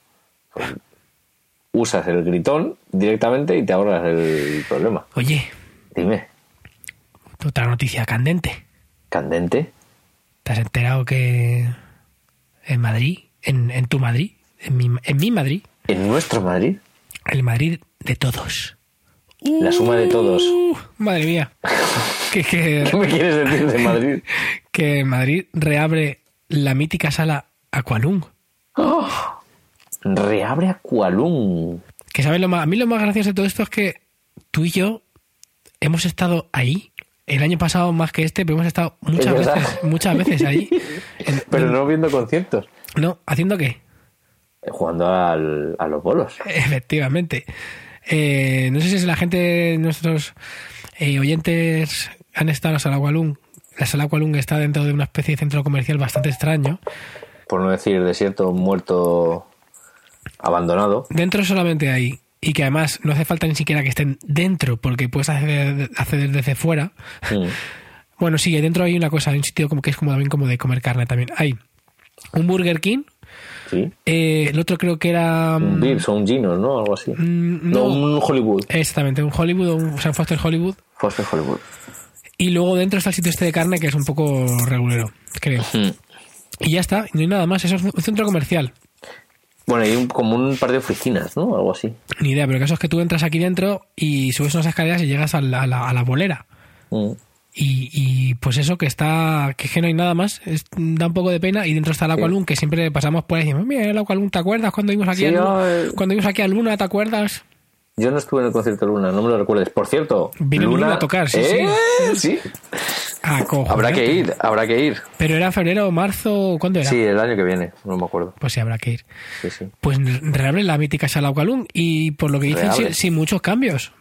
Pues, usas el gritón directamente y te ahorras el problema. Oye, Dime, otra noticia candente. candente. ¿Te has enterado que en Madrid, en, en tu Madrid, en mi, en mi Madrid, En nuestro Madrid, el Madrid de todos? La suma de todos. Uh, madre mía. (laughs) que, que, ¿qué me quieres decir de Madrid? (laughs) que Madrid reabre la mítica sala Aqualung. Reabre Aqualung. Que sabes lo más, a mí lo más gracioso de todo esto es que tú y yo hemos estado ahí. El año pasado más que este, pero hemos estado muchas veces, muchas veces ahí. (laughs) En- Pero no viendo conciertos. no, ¿haciendo qué? Jugando al- a los bolos. (laughs) Efectivamente. Eh, no sé si la gente, nuestros eh, oyentes han estado en la sala Walloon. La sala Walloon está dentro de una especie de centro comercial bastante extraño. Por no decir desierto, muerto, abandonado. Dentro solamente hay, y que además no hace falta ni siquiera que estén dentro, porque puedes acceder, acceder desde fuera. Mm. (laughs) Bueno, sí, dentro hay una cosa, hay un sitio como que es como también como de comer carne también. Hay un Burger King, Sí. eh, el otro creo que era... Un mm, Vips o un Gino, ¿no? Algo así. Mm, no. no. un Hollywood. Exactamente, un Hollywood, o un Foster Hollywood. Foster Hollywood. Y luego dentro está el sitio este de carne que es un poco regulero, creo. Mm. Y ya está, no hay nada más. Eso es un centro comercial. Bueno, hay un- como un par de oficinas, ¿no? Algo así. Ni idea, pero el caso es que tú entras aquí dentro y subes unas escaleras y llegas a la, a la, a la bolera. Mm. Y, y, pues eso, que está, que es que no hay nada más, es- da un poco de pena. Y dentro está el Aqualun, que siempre pasamos por ahí y decimos, mira el Aqualun, ¿te acuerdas cuando vimos aquí Sí, a Luna? ay. Cuando vimos aquí a Luna, ¿te acuerdas? Yo no estuve en el concierto de Luna, no me lo recuerdes. Por cierto, Vino Luna Luna a tocar, sí, ¿Eh? sí. Cojones. Habrá que ir, habrá que ir. Pero era febrero o marzo, ¿cuándo era? Sí, el año que viene, no me acuerdo. Pues sí, habrá que ir. Sí, sí. Pues reabre la mítica sala Aqualun y por lo que dicen, sin, sin muchos cambios.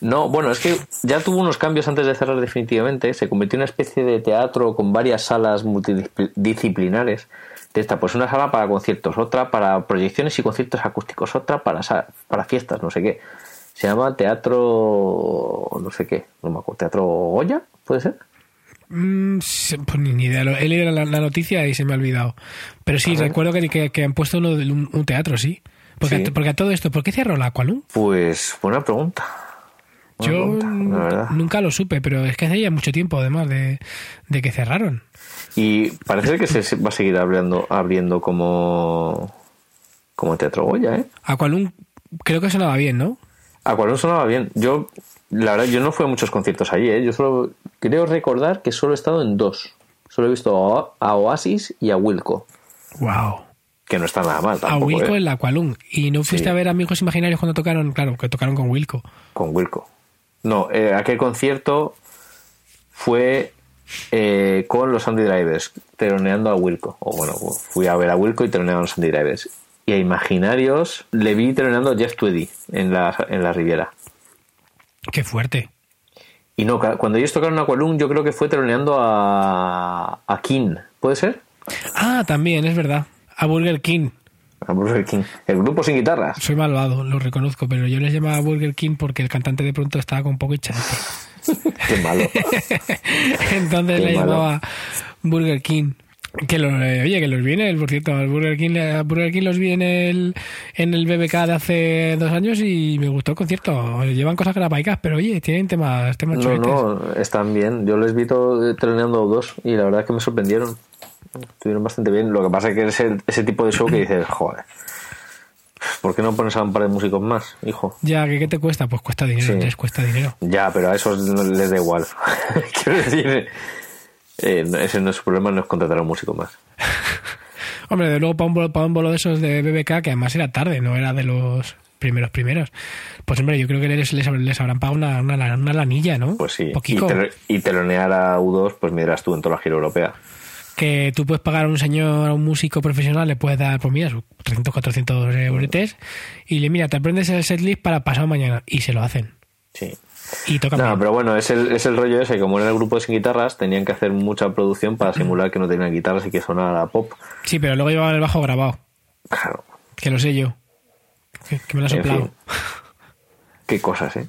No, bueno, es que ya tuvo unos cambios antes de cerrar definitivamente. Se convirtió en una especie de teatro con varias salas multidisciplinares. De esta, pues una sala para conciertos, otra para proyecciones y conciertos acústicos, otra para, para fiestas, no sé qué. Se llama Teatro. no sé qué, no me acuerdo. ¿Teatro Goya? ¿Puede ser? Mm, pues ni idea, he leído la, la noticia y se me ha olvidado. Pero sí, recuerdo que, que- que han puesto uno un, un teatro, sí. Porque, Sí. a- porque a todo esto, ¿por qué cerró la Aqualun? Pues buena pregunta. Buena Yo pregunta, nunca, lo supe, pero es que hace ya mucho tiempo, además, de, de que cerraron. Y parece que se va a seguir abriendo, abriendo como, como Teatro Goya, ¿eh? Aqualun creo que sonaba bien, ¿no? Aqualón sonaba bien. Yo, la verdad, yo no fui a muchos conciertos allí, ¿eh? Yo solo creo recordar que solo he estado en dos. Solo he visto a, a Oasis y a Wilco, Wow. que no está nada mal A tampoco, Wilco ¿eh? en la Aqualun. ¿Y no fuiste Sí. a ver Amigos Imaginarios cuando tocaron? Claro, que tocaron con Wilco. Con Wilco. No, eh, aquel concierto fue eh, con los Sandy Drivers, teroneando a Wilco. O bueno, fui a ver a Wilco y teroneando a los Sandy Drivers. Y a Imaginarios le vi teroneando a Jeff Tweedy en la, en la Riviera. Qué fuerte. Y no, cuando ellos tocaron Aqualung, yo creo que fue teloneando a, a King, ¿puede ser? Ah, también, es verdad. A Burger King. A Burger King. El grupo sin guitarras. Soy malvado, lo reconozco, pero yo les llamaba Burger King porque el cantante de pronto estaba con un poco hinchante. Qué malo. (laughs) Entonces Qué le malo. llamaba Burger King. Que lo, eh, oye, que los vi en el, por cierto, al Burger King, a Burger King los vi en el, en el BBK de hace dos años y me gustó el concierto. Llevan cosas grapaicas, pero oye, tienen temas, temas No, chuletes. no, están bien. Yo les vi teloneando a dos y la verdad es que me sorprendieron. Estuvieron bastante bien. Lo que pasa es que es el- ese tipo de show que dices, joder, ¿por qué no pones a un par de músicos más, hijo? Ya, ¿qué, qué te cuesta? Pues cuesta dinero, Sí. les cuesta dinero. Ya, pero a esos les da igual. (laughs) Quiero decir, eh, ese no es su problema, no es contratar a un músico más. (laughs) Hombre, de luego para un, bolo, para un bolo de esos de BBK, que además era tarde, no era de los primeros primeros. Pues hombre, yo creo que les, les, les habrán pagado una, una, una lanilla, ¿no? Pues sí. Y, telo- y telonear a U2, pues me dirás tú en toda la gira europea. que tú puedes pagar a un señor, a un músico profesional, le puedes dar, pues mira, sus 300, 400 euretes y le mira, te aprendes el setlist para pasado mañana y se lo hacen. Sí. Y tocan No, bien. pero bueno, es el, es el rollo ese. Como era el grupo sin guitarras, tenían que hacer mucha producción para simular que no tenían guitarras y que sonara pop. Sí, pero luego llevaban el bajo grabado, Claro. que lo sé yo. Que, que me lo ha En soplado. fin. (laughs) Qué cosas, ¿eh?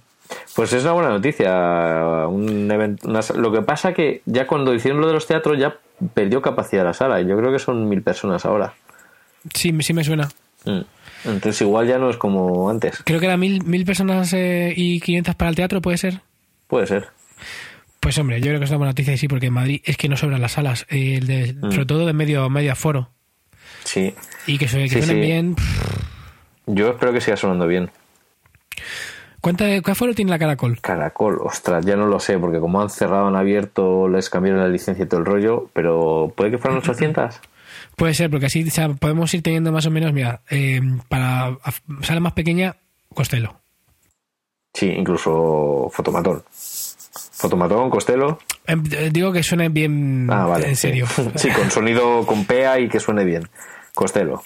Pues es una buena noticia. Un evento, una lo que pasa que ya cuando hicieron lo de los teatros ya perdió capacidad la sala. y Yo creo que son mil personas ahora. Sí, sí me suena. Mm. Entonces igual ya no es como antes. Creo que era mil, mil personas eh, y 500 para el teatro, ¿puede ser? Puede ser. Pues hombre, yo creo que es una buena noticia y sí, porque en Madrid es que no sobran las salas, eh, el de- Mm. sobre todo de medio, medio aforo. Sí. Y que, que Sí, suenen sí. bien. Yo espero que siga sonando bien. ¿Cuánta, ¿Qué aforo tiene la Caracol? Caracol, ostras, ya no lo sé, porque como han cerrado, han abierto, les cambiaron la licencia y todo el rollo, pero puede que fueran (laughs) 800. Puede ser, porque así o sea, podemos ir teniendo más o menos, mira, eh, para sala más pequeña, Costello. Sí, incluso Fotomatón. Fotomatón, Costello. Em, eh, digo que suene bien Ah, vale. en sí. serio. (laughs) Sí, con sonido con PEA y que suene bien. Costello.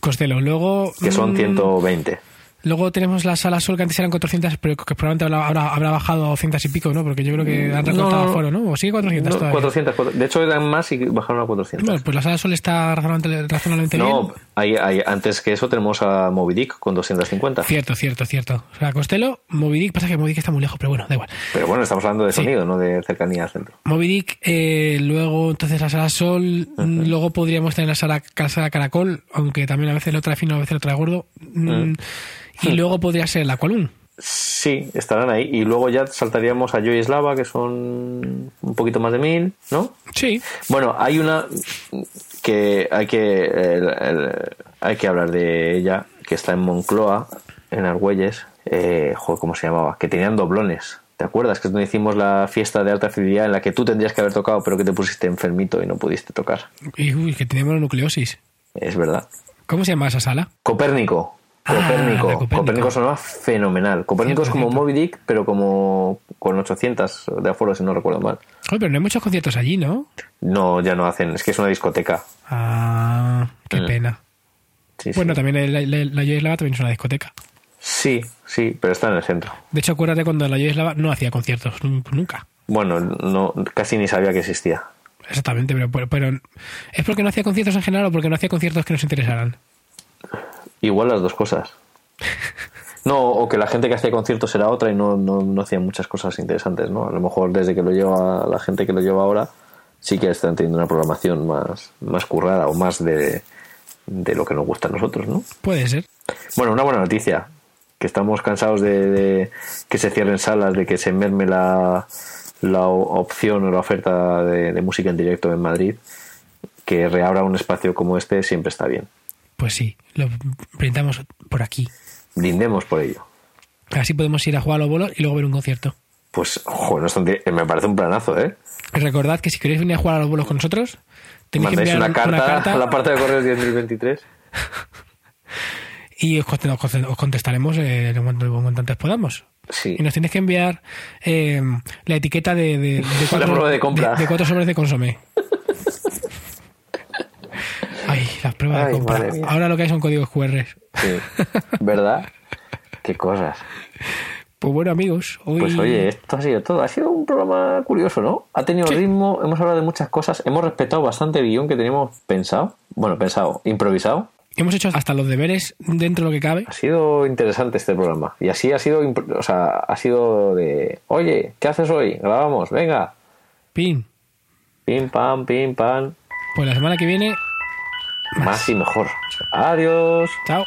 Costello. Luego. que son mm, 120. Luego tenemos la sala Sol, que antes eran 400, pero que probablemente habrá, habrá bajado a 200 y pico, ¿no? Porque yo creo que han recortado no, no. aforo, ¿no? O sigue 400 No, todavía. 400, cuatro- de hecho eran más y bajaron a 400. Bueno, pues la sala Sol está razonablemente, no, bien. hay, hay- antes que eso tenemos a Moby Dick con 250. Cierto, cierto, cierto. O sea, Costello, Moby Dick, pasa que Moby Dick está muy lejos, pero bueno, da igual. Pero bueno, estamos hablando de Sí. sonido, no de cercanía al centro. Moby Dick, eh, luego entonces la sala Sol, luego podríamos tener la sala, la sala Caracol, aunque también a veces lo trae fino, a veces lo trae gordo. Mm, Y luego podría ser la Qualum. Sí, estarán ahí. Y luego ya saltaríamos a Joy Slava, que son un poquito más de mil, ¿no? Sí, Bueno, hay una que hay que el- el- hay que hablar de ella, que está en Moncloa, en Argüelles. Eh, joder, ¿cómo se llamaba? Que tenían doblones. ¿Te acuerdas? Que es donde hicimos la fiesta de alta fidelidad en la que tú tendrías que haber tocado, pero que te pusiste enfermito y no pudiste tocar. y uy, que tenemos nucleosis. Es verdad. ¿Cómo se llama esa sala? Copérnico. Ah, Copérnico. la Copérnico. Copérnico sonaba fenomenal. Copérnico es como. Moby Dick, pero como con 800 de aforo, si no recuerdo mal. Pero no hay muchos conciertos allí, ¿no? No, ya no hacen. Es que es una discoteca. Ah, qué Mm. pena. Sí, Bueno, sí. también la, la, también es una discoteca. Sí, sí, pero está en el centro. De hecho, acuérdate cuando la Yoyeslava no hacía conciertos, nun- nunca. Bueno, no, casi ni sabía que existía. Exactamente, pero, pero, pero ¿es porque no hacía conciertos en general o porque no hacía conciertos que nos interesaran? Igual las dos cosas. (laughs) No, o que la gente que hacía conciertos era otra y no, no, no hacían muchas cosas interesantes, ¿no? A lo mejor desde que lo lleva la gente que lo lleva ahora, sí que están teniendo una programación más, más currada o más de, de lo que nos gusta a nosotros, ¿no? Puede ser. Bueno, una buena noticia, que estamos cansados de, de que se cierren salas, de que se merme la, la opción o la oferta de, de música en directo en Madrid, que reabra un espacio como este siempre está bien. Pues sí, lo brindamos por aquí. Brindemos por ello. Así podemos ir a jugar a los bolos y luego ver un concierto. Pues, joder, no tonti- me parece un planazo, ¿eh? Recordad que si queréis venir a jugar a los bolos con nosotros, tenéis que enviar una carta, carta a la parte de correos 10.023. (laughs) y os, conte- os conte- os contestaremos eh, en cuanto, antes podamos. Sí. Y nos tienes que enviar eh, la etiqueta de, de, de (laughs) cuatro, de compra. de cuatro sobres de consomé. (laughs) Las pruebas Ay, de compra. Ahora lo que hay son códigos QR. Sí. ¿Verdad? Qué cosas. Pues bueno, amigos, hoy... Pues oye, esto ha sido todo. Ha sido un programa curioso, ¿no? Ha tenido Sí. ritmo, hemos hablado de muchas cosas, hemos respetado bastante el guion que teníamos pensado. Bueno, pensado, improvisado. hemos hecho hasta los deberes dentro de lo que cabe. Ha sido interesante este programa. Y así ha sido, o sea, ha sido de, oye, ¿qué haces hoy? Grabamos, venga. Pin. Pim, pam, pim, pam. Pues la semana que viene, Más y mejor. Adiós. chao.